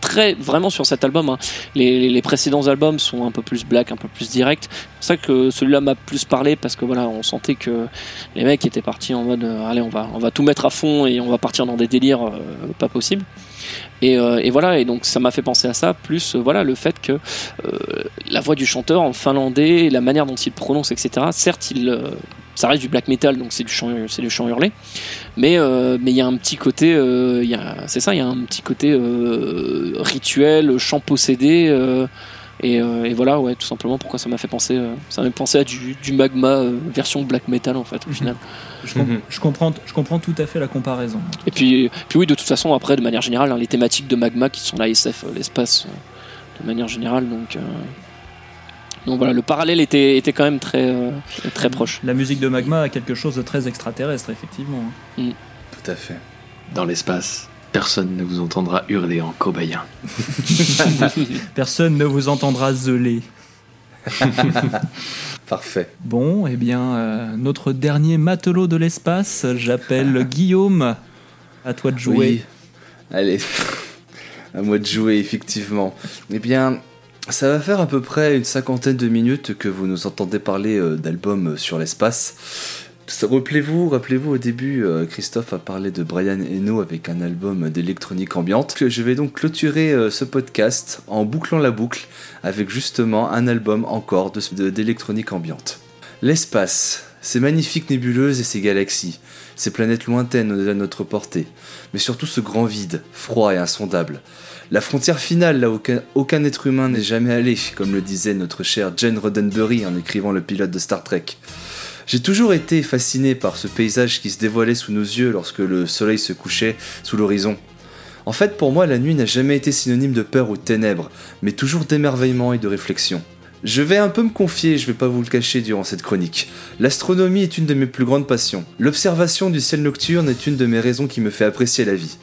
très vraiment sur cet album, hein. les, les- les précédents albums sont un peu plus black, un peu plus direct. C'est pour ça que celui-là m'a plus parlé parce que voilà, on sentait que les mecs étaient partis en mode euh, allez on va on va tout mettre à fond et on va partir dans des délires euh, pas possibles. Et, euh, et voilà, et donc ça m'a fait penser à ça, plus euh, voilà le fait que euh, la voix du chanteur en finlandais, la manière dont il prononce, etc. Certes, il, ça reste du black metal, donc c'est du chant, c'est du chant hurlé, mais euh, mais il y a un petit côté, euh, c'est ça, il y a un petit côté euh, rituel, chant possédé. et, et voilà, ouais, tout simplement pourquoi ça m'a fait penser, ça m'a fait penser à du, du magma version black metal en fait au Mhm. final. Je, com- Mhm. je comprends, je comprends tout à fait la comparaison. Et puis, puis oui, de toute façon, après, de manière générale, hein, les thématiques de magma qui sont la SF, euh, l'espace, euh, de manière générale, donc. euh, Donc voilà, le parallèle était, était quand même très, euh, très proche. La musique de Magma a quelque chose de très extraterrestre, effectivement. Tout à fait. Dans l'espace, personne ne vous entendra hurler en cobayen. Personne ne vous entendra zeuler. Parfait. Bon, eh bien, euh, notre dernier matelot de l'espace, j'appelle Guillaume. À toi de jouer. Oui. Allez, à moi de jouer, effectivement. Eh bien, ça va faire à peu près une cinquantaine de minutes que vous nous entendez parler euh, d'albums euh, sur l'espace. Rappelez-vous, rappelez-vous au début, euh, Christophe a parlé de Brian Eno avec un album d'électronique ambiante. Je vais donc clôturer euh, ce podcast en bouclant la boucle avec justement un album encore d'électronique ambiante. L'espace, ces magnifiques nébuleuses et ces galaxies, ces planètes lointaines au-delà de notre portée, mais surtout ce grand vide, froid et insondable. La frontière finale là où aucun, aucun être humain n'est jamais allé, comme le disait notre cher Jane Roddenberry en écrivant le pilote de Star Trek. J'ai toujours été fasciné par ce paysage qui se dévoilait sous nos yeux lorsque le soleil se couchait sous l'horizon. En fait, pour moi, la nuit n'a jamais été synonyme de peur ou de ténèbres, mais toujours d'émerveillement et de réflexion. Je vais un peu me confier, je vais pas vous le cacher durant cette chronique. L'astronomie est une de mes plus grandes passions. L'observation du ciel nocturne est une de mes raisons qui me fait apprécier la vie.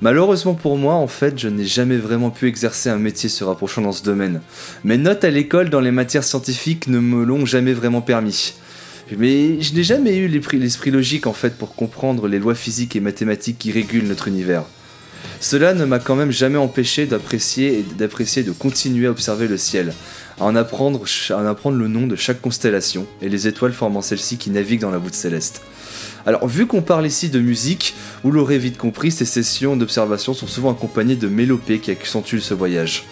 Malheureusement pour moi, en fait, je n'ai jamais vraiment pu exercer un métier se rapprochant dans ce domaine. Mes notes à l'école dans les matières scientifiques ne me l'ont jamais vraiment permis. Mais je n'ai jamais eu l'esprit logique en fait pour comprendre les lois physiques et mathématiques qui régulent notre univers. Cela ne m'a quand même jamais empêché d'apprécier et d'apprécier de continuer à observer le ciel, à en, apprendre, à en apprendre le nom de chaque constellation et les étoiles formant celles-ci qui naviguent dans la voûte céleste. Alors, vu qu'on parle ici de musique, vous l'aurez vite compris, ces sessions d'observation sont souvent accompagnées de mélopées qui accentuent ce voyage.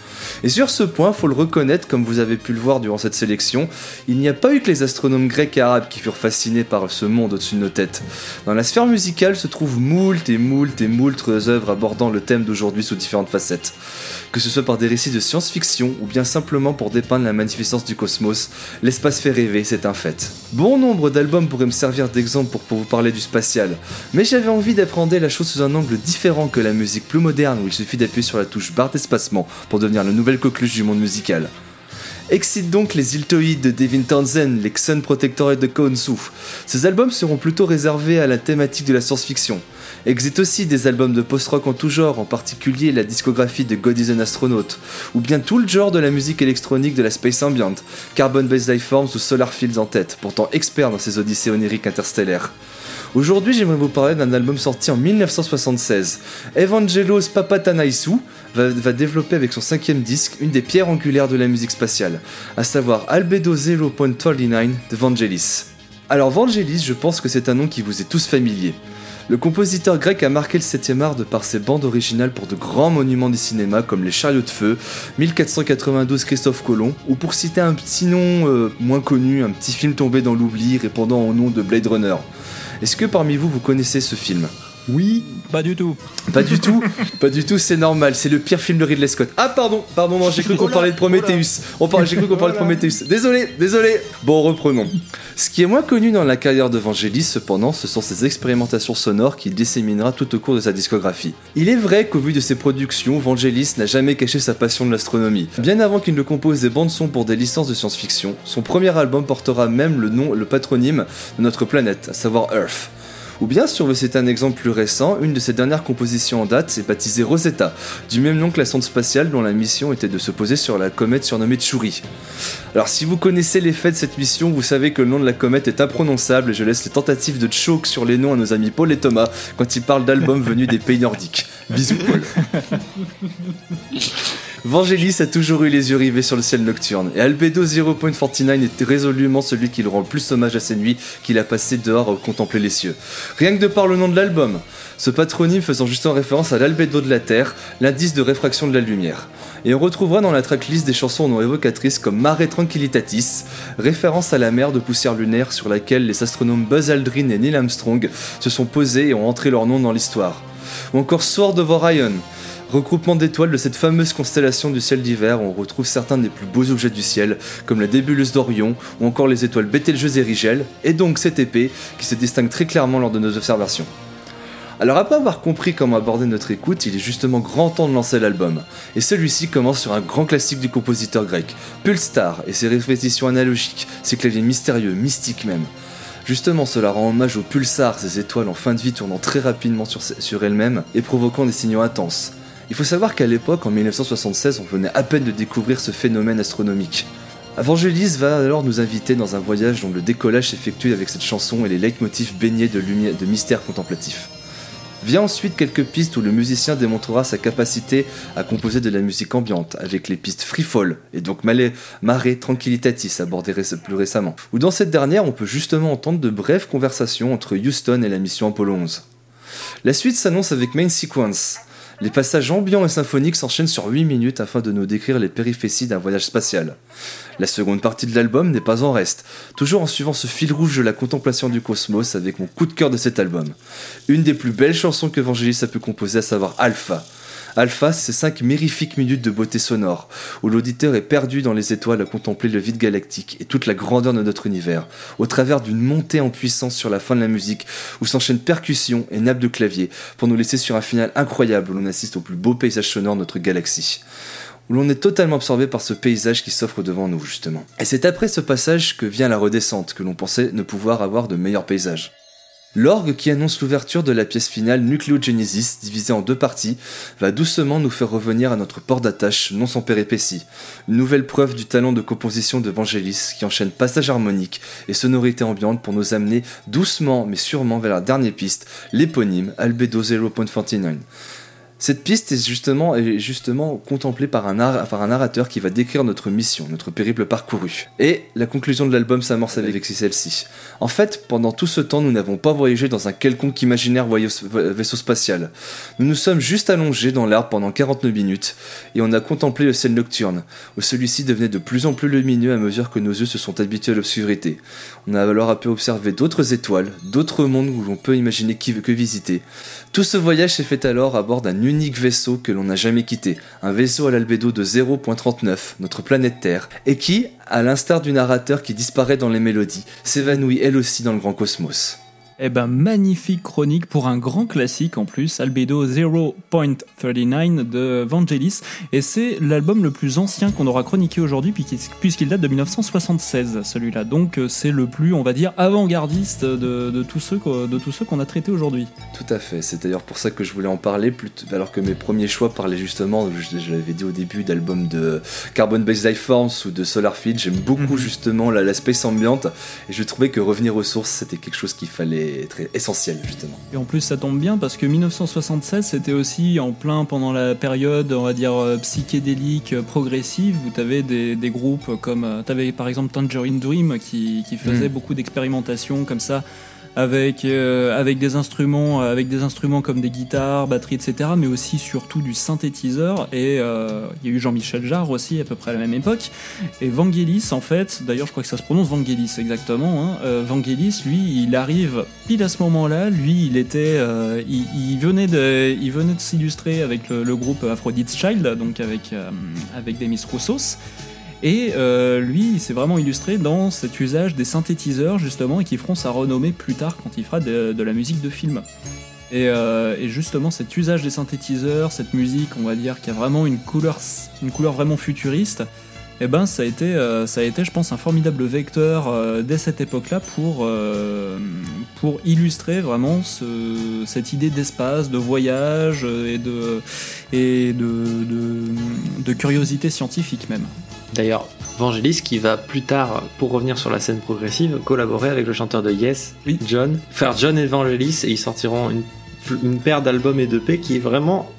Et sur ce point, faut le reconnaître, comme vous avez pu le voir durant cette sélection, il n'y a pas eu que les astronomes grecs et arabes qui furent fascinés par ce monde au-dessus de nos têtes. Dans la sphère musicale se trouvent moult et moult et moult œuvres abordant le thème d'aujourd'hui sous différentes facettes. Que ce soit par des récits de science-fiction ou bien simplement pour dépeindre la magnificence du cosmos, l'espace fait rêver, c'est un fait. Bon nombre d'albums pourraient me servir d'exemple pour, pour vous parler du spatial, mais j'avais envie d'apprendre la chose sous un angle différent que la musique plus moderne où il suffit d'appuyer sur la touche barre d'espacement pour devenir le nouvelle coqueluche du monde musical. Excite donc les Iltoïdes de Devin Townsend, les Sun Protectorate de Konsu. Ces albums seront plutôt réservés à la thématique de la science-fiction. Exit aussi des albums de post-rock en tout genre, en particulier la discographie de God is an Astronaut, ou bien tout le genre de la musique électronique de la Space Ambient, Carbon Based Lifeforms ou Solar Fields en tête, pourtant expert dans ces odyssées oniriques interstellaires. Aujourd'hui, j'aimerais vous parler d'un album sorti en 1976. Evangelos Papatanaisu va, va, développer avec son cinquième disque une des pierres angulaires de la musique spatiale, à savoir Albedo 0.39 de Vangelis. Alors Vangelis, je pense que c'est un nom qui vous est tous familier. Le compositeur grec a marqué le 7ème art de par ses bandes originales pour de grands monuments du cinéma comme Les Chariots de Feu, 1492 Christophe Colomb, ou pour citer un petit nom euh, moins connu, un petit film tombé dans l'oubli répondant au nom de Blade Runner. Est-ce que parmi vous, vous connaissez ce film? Oui, pas du tout. Pas du tout Pas du tout, c'est normal, c'est le pire film de Ridley Scott. Ah pardon, pardon, non, j'ai cru qu'on parlait de Prometheus. On parlait, j'ai cru qu'on parlait de Prometheus. Désolé, désolé. Bon, reprenons. Ce qui est moins connu dans la carrière de Vangelis, cependant, ce sont ses expérimentations sonores qu'il disséminera tout au cours de sa discographie. Il est vrai qu'au vu de ses productions, Vangelis n'a jamais caché sa passion de l'astronomie. Bien avant qu'il ne compose des bandes son pour des licences de science-fiction, son premier album portera même le nom, le patronyme de notre planète, à savoir Earth. Ou bien, si on veut citer un exemple plus récent, une de ses dernières compositions en date est baptisée Rosetta, du même nom que la sonde spatiale dont la mission était de se poser sur la comète surnommée Tchouri. Alors si vous connaissez l'effet de cette mission, vous savez que le nom de la comète est imprononçable et je laisse les tentatives de choke sur les noms à nos amis Paul et Thomas quand ils parlent d'albums venus des pays nordiques. Bisous Paul. Vangelis a toujours eu les yeux rivés sur le ciel nocturne, et Albedo 0.49 est résolument celui qui le rend le plus hommage à ces nuits qu'il a passées dehors à contempler les cieux. Rien que de par le nom de l'album, ce patronyme faisant justement référence à l'albédo de la Terre, l'indice de réfraction de la lumière. Et on retrouvera dans la tracklist des chansons non évocatrices comme Mare Tranquillitatis, référence à la mer de poussière lunaire sur laquelle les astronomes Buzz Aldrin et Neil Armstrong se sont posés et ont entré leur nom dans l'histoire. Ou encore Sword of Orion, Regroupement d'étoiles de cette fameuse constellation du ciel d'hiver, on retrouve certains des plus beaux objets du ciel, comme la débuleuse d'Orion ou encore les étoiles Betelgeuse et Rigel, et donc cette épée qui se distingue très clairement lors de nos observations. Alors après avoir compris comment aborder notre écoute, il est justement grand temps de lancer l'album. Et celui-ci commence sur un grand classique du compositeur grec, Pulstar, et ses répétitions analogiques, ses claviers mystérieux, mystiques même. Justement, cela rend hommage au pulsar, ces étoiles en fin de vie tournant très rapidement sur, sur elles-mêmes et provoquant des signaux intenses. Il faut savoir qu'à l'époque, en 1976, on venait à peine de découvrir ce phénomène astronomique. Evangelis va alors nous inviter dans un voyage dont le décollage s'effectue avec cette chanson et les leitmotifs baignés de, lumière, de mystère contemplatif. Vient ensuite quelques pistes où le musicien démontrera sa capacité à composer de la musique ambiante, avec les pistes Free Fall et donc Mare Tranquillitatis abordées plus récemment. Où dans cette dernière, on peut justement entendre de brèves conversations entre Houston et la mission Apollo 11. La suite s'annonce avec Main Sequence, les passages ambiants et symphoniques s'enchaînent sur 8 minutes afin de nous décrire les péripéties d'un voyage spatial. La seconde partie de l'album n'est pas en reste, toujours en suivant ce fil rouge de la contemplation du cosmos avec mon coup de cœur de cet album. Une des plus belles chansons que Vangelis a pu composer, à savoir Alpha. Alpha, c'est 5 mérifiques minutes de beauté sonore, où l'auditeur est perdu dans les étoiles à contempler le vide galactique et toute la grandeur de notre univers, au travers d'une montée en puissance sur la fin de la musique, où s'enchaînent percussions et nappes de clavier, pour nous laisser sur un final incroyable où l'on assiste au plus beau paysage sonore de notre galaxie où l'on est totalement absorbé par ce paysage qui s'offre devant nous, justement. Et c'est après ce passage que vient la redescente, que l'on pensait ne pouvoir avoir de meilleurs paysages. L'orgue qui annonce l'ouverture de la pièce finale Nucleogenesis, divisée en deux parties, va doucement nous faire revenir à notre port d'attache, non sans péripéties. Une nouvelle preuve du talent de composition de Vangelis qui enchaîne passage harmonique et sonorité ambiante pour nous amener doucement mais sûrement vers la dernière piste, l'éponyme Albedo 0.49. Cette piste est justement, est justement contemplée par un, nar- par un narrateur qui va décrire notre mission, notre périple parcouru. Et la conclusion de l'album s'amorce avec celle-ci. En fait, pendant tout ce temps, nous n'avons pas voyagé dans un quelconque imaginaire vaisseau spatial. Nous nous sommes juste allongés dans l'arbre pendant 49 minutes et on a contemplé le ciel nocturne, où celui-ci devenait de plus en plus lumineux à mesure que nos yeux se sont habitués à l'obscurité. On a alors pu observer d'autres étoiles, d'autres mondes où l'on peut imaginer qui que visiter. Tout ce voyage s'est fait alors à bord d'un unique vaisseau que l'on n'a jamais quitté, un vaisseau à l'albédo de 0.39, notre planète Terre, et qui, à l'instar du narrateur qui disparaît dans les mélodies, s'évanouit elle aussi dans le grand cosmos. Eh ben, magnifique chronique pour un grand classique en plus, Albedo 0.39 de Vangelis. Et c'est l'album le plus ancien qu'on aura chroniqué aujourd'hui, puisqu'il- date de 1976, celui-là. Donc euh, c'est le plus, on va dire, avant-gardiste de, de tous ceux ceux qu'on a traités aujourd'hui. Tout à fait, c'est d'ailleurs pour ça que je voulais en parler, alors que mes premiers choix parlaient justement, je, je l'avais dit au début, d'albums de Carbon Based Life Forms ou de Solarfield. J'aime beaucoup Mhm. justement la, la space ambiante et je trouvais que revenir aux sources c'était quelque chose qu'il fallait être essentiel justement. Et en plus, ça tombe bien parce que 1976, c'était aussi en plein pendant la période, on va dire, euh, psychédélique, euh, progressive, où tu avais des, des groupes comme. Tu avais par exemple Tangerine Dream qui, qui faisait Mm. beaucoup d'expérimentations comme ça. Avec, euh, avec des instruments euh, avec des instruments comme des guitares, batteries, etc. mais aussi surtout du synthétiseur et euh, il y a eu Jean-Michel Jarre aussi à peu près à la même époque et Vangelis, en fait, d'ailleurs, je crois que ça se prononce Vangelis exactement. Hein. Vangelis, lui, il arrive pile à ce moment-là. Lui, il était, il, venait de, il venait de s'illustrer avec le, le groupe Aphrodite's Child, donc avec avec Demis Roussos. Et euh, lui, il s'est vraiment illustré dans cet usage des synthétiseurs justement, et qui feront sa renommée plus tard quand il fera de, la musique de film. Et, euh, et justement, cet usage des synthétiseurs, cette musique, on va dire, qui a vraiment une couleur, une couleur vraiment futuriste, eh ben, ça a été, euh, ça a été, je pense, un formidable vecteur dès cette époque-là pour, pour illustrer vraiment ce- cette idée d'espace, de voyage et de curiosité scientifique même. D'ailleurs, Vangelis qui va plus tard, pour revenir sur la scène progressive, collaborer avec le chanteur de Yes, Oui. John, faire John et Vangelis et ils sortiront une, une paire d'albums et d'EP qui est vraiment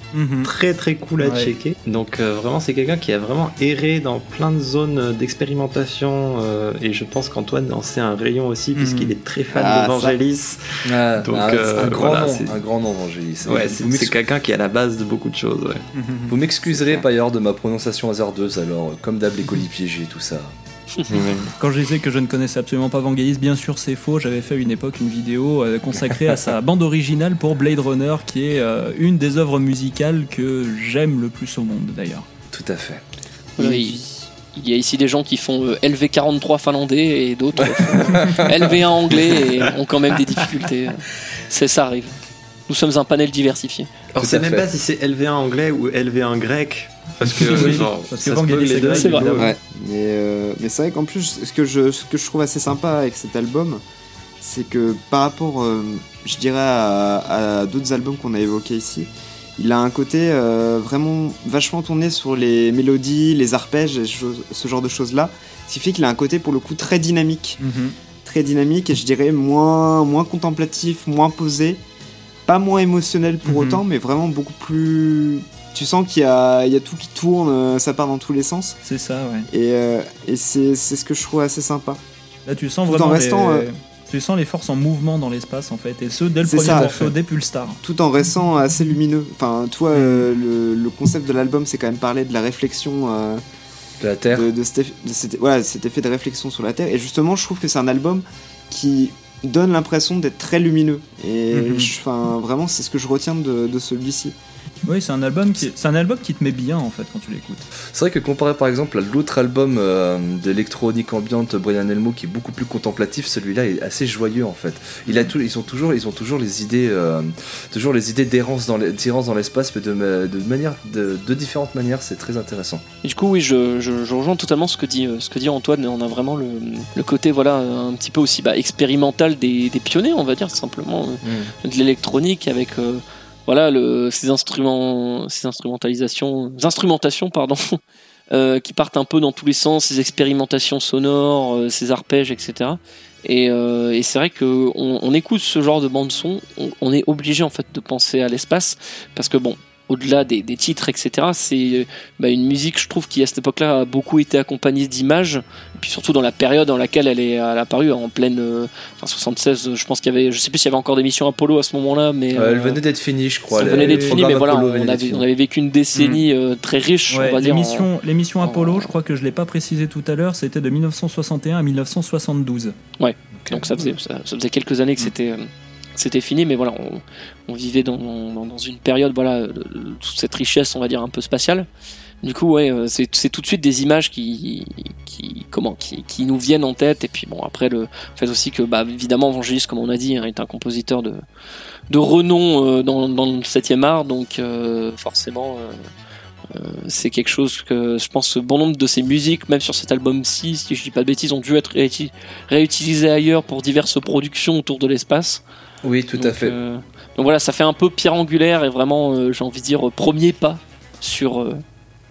très très cool à Ouais. checker. Donc euh, vraiment c'est quelqu'un qui a vraiment erré dans plein de zones d'expérimentation euh, et je pense qu'Antoine en sait un rayon aussi puisqu'il est très fan Ah, de. Ah, Donc, ah, euh, un grand voilà, nom, c'est- un grand nom, Vangelis. Ouais, c'est quelqu'un qui est à la base de beaucoup de choses. ouais. vous m'excuserez par ailleurs de ma prononciation hasardeuse, alors comme d'hab les colis piégés, tout ça. Quand je disais que je ne connaissais absolument pas Vangelis, bien sûr c'est faux. J'avais fait à une époque une vidéo euh, consacrée à sa bande originale pour Blade Runner, qui est euh, une des œuvres musicales que j'aime le plus au monde d'ailleurs. Tout à fait. Il, y a ici des gens qui font euh, LV43 finlandais et d'autres font LV1 anglais et ont quand même des difficultés. C'est ça arrive. Nous sommes un panel diversifié. Alors Tout c'est à même pas si c'est LV1 anglais ou LV1 grec parce que Oui, genre, parce ça que se peut Vangelis les est deux, grec, C'est vrai. Ouais, mais, euh, mais c'est vrai qu'en plus, ce que, je, ce que je trouve assez sympa avec cet album, c'est que par rapport, euh, je dirais, à, à d'autres albums qu'on a évoqués ici, il a un côté euh, vraiment vachement tourné sur les mélodies, les arpèges, et ce genre de choses-là, ce qui fait qu'il a un côté pour le coup très dynamique, très dynamique et je dirais moins, moins contemplatif, moins posé, pas moins émotionnel pour Mhm. autant, mais vraiment beaucoup plus... Tu sens qu'il y a, il y a tout qui tourne, euh, ça part dans tous les sens. C'est ça, ouais. Et, euh, et c'est c'est ce que je trouve assez sympa. Là tu sens Tout en vraiment restant, les... euh, Tu sens les forces en mouvement dans l'espace en fait, et ce dès le C'est premier ça. morceau, dès Pulstar. Tout en restant assez lumineux. Enfin, toi, euh, le, le concept de l'album, c'est quand même parler de la réflexion, euh, De la Terre. de, de cet, eff- de cet- voilà, cet effet de réflexion sur la Terre. Et justement, je trouve que c'est un album qui donne l'impression d'être très lumineux. Et je- enfin, vraiment, c'est ce que je retiens de, de celui-ci. Oui, c'est un album qui, c'est un album qui te met bien en fait quand tu l'écoutes. C'est vrai que comparé par exemple à l'autre album euh, d'électronique ambiante Brian Elmo qui est beaucoup plus contemplatif, celui-là est assez joyeux en fait. Il a tout, ils ont toujours, ils ont toujours les idées, euh, toujours les idées d'errance dans l'espace, mais de, ma- de manière, de, de différentes manières. C'est très intéressant. Et du coup, oui, je, je, je rejoins totalement ce que dit, euh, ce que dit Antoine. On a vraiment le, le côté voilà, un petit peu aussi bah, expérimental des, des pionniers, on va dire, simplement, euh, de l'électronique avec euh, voilà, ces, instruments, ces instrumentalisations, instrumentations pardon, euh, qui partent un peu dans tous les sens, ces expérimentations sonores, euh, ces arpèges, etc. Et, euh, et c'est vrai que on, on écoute ce genre de bande son, on, on est obligé en fait de penser à l'espace parce que bon, au-delà des, des titres, etc. C'est bah, une musique, je trouve, qui à cette époque-là a beaucoup été accompagnée d'images, et puis surtout dans la période dans laquelle elle est elle a apparue, en pleine, euh, enfin 76, je pense qu'il y avait, je sais plus s'il y avait encore des missions Apollo à ce moment-là, mais Euh, elle euh, venait d'être finie, je crois. ça Le- venait d'être fini, mais voilà, on avait, on vécu une décennie euh, très riche, on Ouais, va dire. en- l'émission en- Apollo, je crois que je l'ai pas précisé tout à l'heure, c'était de 1961 à 1972. Donc ça faisait, ça, ça faisait quelques années que c'était, euh, c'était fini, mais voilà, on, vivait dans, une période, voilà, de toute cette richesse, on va dire, un peu spatiale. Du coup, ouais, euh, c'est, tout de suite des images qui, comment, qui, nous viennent en tête. Et puis bon, après le fait aussi que, bah, évidemment, Vangelis, comme on a dit, hein, est un compositeur de, renom euh, dans, le 7e art, donc euh, forcément. euh, euh, c'est quelque chose que je pense bon nombre de ses musiques, même sur cet album-ci, si je dis pas de bêtises, ont dû être réuti- réutilisées ailleurs pour diverses productions autour de l'espace. Oui, tout à fait. euh, donc voilà, ça fait un peu pierre angulaire et vraiment, euh, j'ai envie de dire, euh, premier pas sur euh,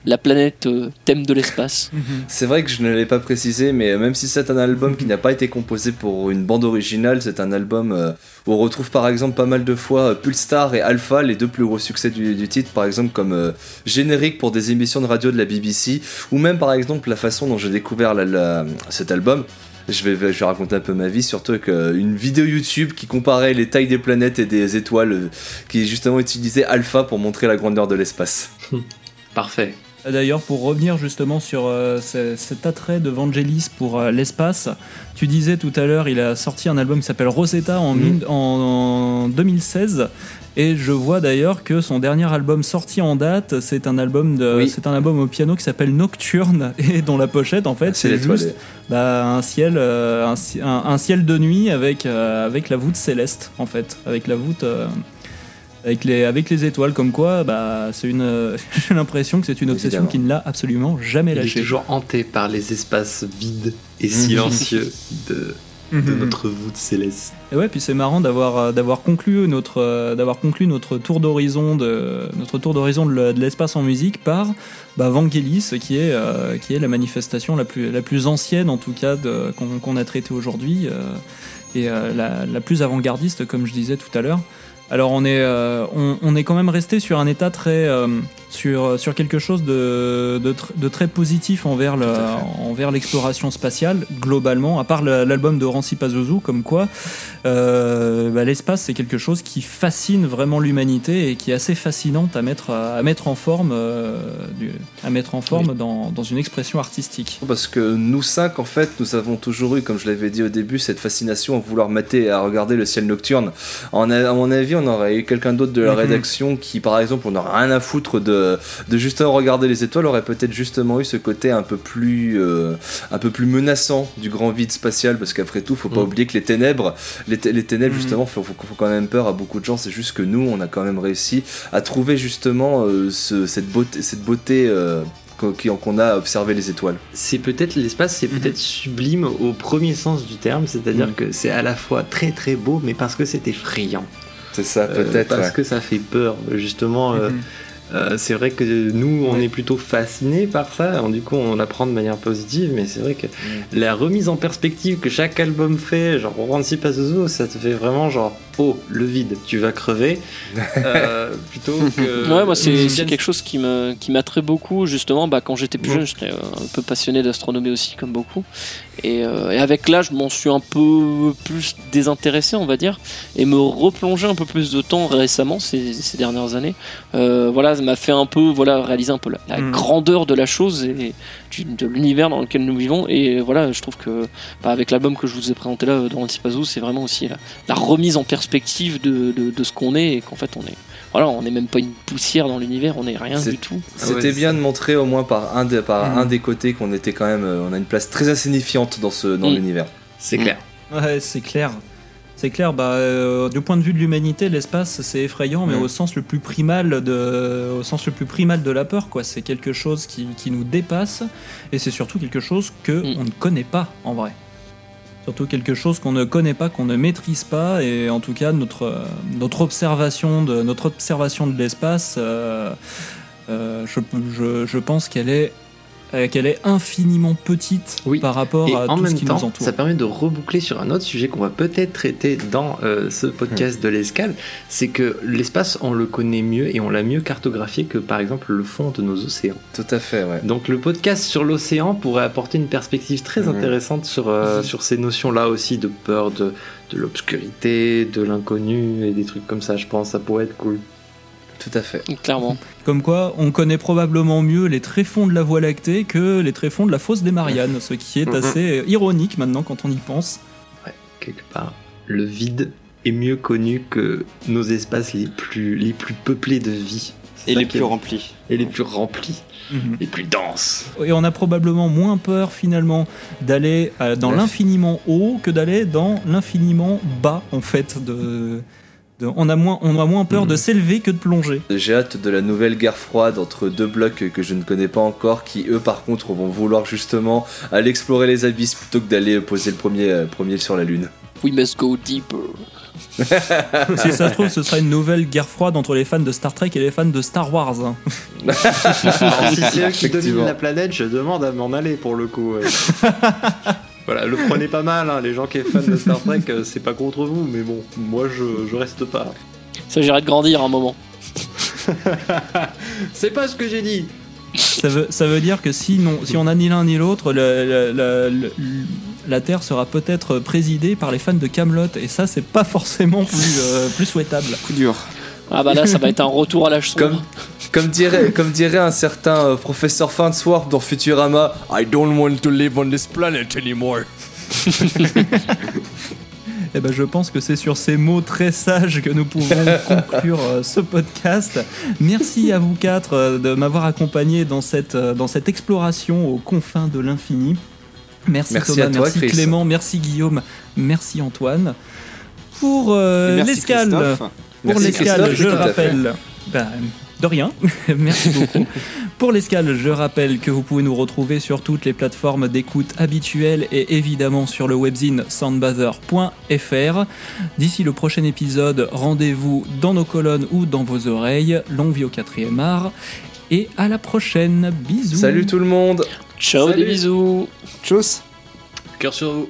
la planète euh, thème de l'espace. C'est vrai que je ne l'ai pas précisé, mais même si c'est un album qui n'a pas été composé pour une bande originale, c'est un album euh, où on retrouve par exemple pas mal de fois euh, Pulsar et Alpha, les deux plus gros succès du, du titre, par exemple comme euh, générique pour des émissions de radio de la BBC, ou même par exemple la façon dont j'ai découvert la- la- cet album. Je vais, je vais raconter un peu ma vie, surtout avec euh, une vidéo YouTube qui comparait les tailles des planètes et des étoiles, euh, qui justement utilisait Alpha pour montrer la grandeur de l'espace. Parfait. D'ailleurs, pour revenir justement sur euh, ce- cet attrait de Vangelis pour euh, l'espace, tu disais tout à l'heure, il a sorti un album qui s'appelle Rosetta en, Mhm. mille- en- en 2016. Et je vois d'ailleurs que son dernier album sorti en date, c'est un album de, Oui. c'est un album au piano qui s'appelle Nocturne et dont la pochette en fait C'est juste bah, un ciel, euh, un, ci- un- un ciel de nuit avec euh, avec la voûte céleste en fait, avec la voûte, euh, avec les avec les étoiles comme quoi, bah c'est une, euh, j'ai l'impression que c'est une obsession Évidemment. qui ne l'a absolument jamais Il est toujours hanté par les espaces vides et silencieux de, de Mhm. notre voûte céleste. Et ouais, puis c'est marrant d'avoir euh, d'avoir conclu notre euh, d'avoir conclu notre tour d'horizon de notre tour d'horizon de le- de l'espace en musique par bah, Vangelis qui est euh, qui est la manifestation la plus la plus ancienne en tout cas qu'on a traité aujourd'hui euh, et euh, la, la plus avant-gardiste comme je disais tout à l'heure. Alors on est on, on est quand même resté sur un état très sur sur quelque chose de de, tr- de très positif envers à envers l'exploration spatiale globalement à part l'album de Rancy Pazuzu comme quoi euh, bah, l'espace c'est quelque chose qui fascine vraiment l'humanité et qui est assez fascinante à mettre à mettre en forme euh, du- à mettre en forme dans, dans une expression artistique. Parce que nous cinq, en fait, nous avons toujours eu, comme je l'avais dit au début, cette fascination à vouloir mater et à regarder le ciel nocturne. En, à mon avis, on aurait eu quelqu'un d'autre de la Mhm. rédaction qui, par exemple, on n'aurait rien à foutre de, de justement regarder les étoiles, aurait peut-être justement eu ce côté un peu plus, euh, un peu plus menaçant du grand vide spatial. Parce qu'après tout, faut pas Mhm. oublier que les ténèbres, les, les ténèbres, Mhm. justement, font, font- font quand même peur à beaucoup de gens. C'est juste que nous, on a quand même réussi à trouver justement euh, ce- cette beauté, cette beauté euh, qu'on a à observer les étoiles. C'est peut-être l'espace, c'est Mhm. peut-être sublime au premier sens du terme, c'est-à-dire Mhm. que c'est à la fois très très beau, mais parce que c'est effrayant. C'est ça, Euh, peut-être. parce ouais. que ça fait peur. Justement, euh, Mhm. Euh, c'est vrai que nous, on Ouais. est plutôt fascinés par ça. Alors, du coup, on l'apprend de manière positive, mais c'est vrai que la remise en perspective que chaque album fait, genre Rancy Pazuzu, ça te fait vraiment genre, oh, le vide, tu vas crever. Euh, plutôt que. Ouais, moi c'est quelque chose qui me qui m'attrait beaucoup justement. Bah, quand j'étais plus jeune, j'étais euh, un peu passionné d'astronomie aussi, comme beaucoup. Et, euh, et avec l'âge, je m'en suis un peu plus désintéressé, on va dire, et me replonger un peu plus de temps récemment ces, ces dernières années. Euh, voilà, ça m'a fait un peu voilà réaliser un peu la, la Mhm. grandeur de la chose et du- de l'univers dans lequel nous vivons. Et voilà, je trouve que bah, avec l'album que je vous ai présenté là dans Antipazou, c'est vraiment aussi la, la remise en perspective de, de, de ce qu'on est et qu'en fait on est voilà on n'est même pas une poussière dans l'univers on n'est rien C'est- du tout C'était Ah ouais, bien de montrer au moins par un des, par Mm. un des côtés qu'on était quand même, euh, on a une place très insignifiante dans ce dans Mm. l'univers. C'est clair. Ouais, c'est clair. C'est clair, bah, euh, du point de vue de l'humanité, l'espace c'est effrayant, mais au sens le plus primal de, au sens le plus primal de la peur, quoi. C'est quelque chose qui, qui nous dépasse, et c'est surtout quelque chose que Mm. on ne connaît pas en vrai. Surtout quelque chose qu'on ne connaît pas, qu'on ne maîtrise pas, et en tout cas notre euh, notre observation de notre observation de l'espace, euh, euh, je, je, je pense qu'elle est euh, qu'elle est infiniment petite Oui. par rapport Et à en tout même ce qui nous temps, entoure. ça permet de reboucler sur un autre sujet qu'on va peut-être traiter dans euh, ce podcast de l'escale, c'est que l'espace, on le connaît mieux et on l'a mieux cartographié que par exemple le fond de nos océans. Tout à fait, ouais. Donc le podcast sur l'océan pourrait apporter une perspective très Mhm. intéressante sur, euh, sur ces notions-là aussi de peur, de, de l'obscurité, de l'inconnu et des trucs comme ça, je pense, ça pourrait être cool. Tout à fait. clairement Comme quoi, on connaît probablement mieux les tréfonds de la Voie lactée que les tréfonds de la fosse des Mariannes, ce qui est Mhm. assez ironique maintenant quand on y pense. Quelque part, le vide est mieux connu que nos espaces les plus, les plus peuplés de vie. Et les plus est- remplis. et les plus remplis, les plus denses. Et on a probablement moins peur finalement d'aller euh, dans Ouais. l'infiniment haut que d'aller dans l'infiniment bas en fait. De, de- on, a moins, on a moins peur Mhm. de s'élever que de plonger. J'ai hâte de la nouvelle guerre froide entre deux blocs que je ne connais pas encore, qui eux par contre vont vouloir justement aller explorer les abysses plutôt que d'aller poser le premier, euh, premier sur la lune. we must go deeper si ça se trouve, ce sera une nouvelle guerre froide entre les fans de Star Trek et les fans de Star Wars. hein. Alors, si c'est eux qui dominent la planète, je demande à m'en aller pour le coup. ouais. voilà, le prenez pas mal, hein, les gens qui sont fans de Star Trek, euh, c'est pas contre vous, mais bon, moi je, je reste pas. il s'agirait de grandir un moment C'est pas ce que j'ai dit. Ça veut, ça veut dire que si, non, si on a ni l'un ni l'autre, le- le- le- le- la Terre sera peut-être présidée par les fans de Camelot, et ça, c'est pas forcément plus, euh, plus souhaitable. Coup dur. Ah bah là ça va être un retour à l'âge sombre Comme, comme, dirait, comme dirait un certain euh, professeur Farnsworth dans Futurama, I don't want to live on this planet anymore. Eh ben, je pense que c'est sur ces mots très sages que nous pouvons conclure euh, ce podcast. Merci à vous quatre euh, de m'avoir accompagné dans cette, euh, dans cette exploration aux confins de l'infini. Merci, Merci Thomas, à toi, merci Chris. Clément, merci Guillaume, merci Antoine. Pour euh, l'escale, Christophe. Pour l'escale, je le rappelle. ben, de rien, merci beaucoup. Pour l'escale, je rappelle que vous pouvez nous retrouver sur toutes les plateformes d'écoute habituelles et évidemment sur le webzine soundbather.fr. D'ici le prochain épisode, rendez-vous dans nos colonnes ou dans vos oreilles. Longue vie au quatrième art. Et à la prochaine. Bisous. Salut tout le monde ciao Salut. des bisous Tchuss Cœur sur vous.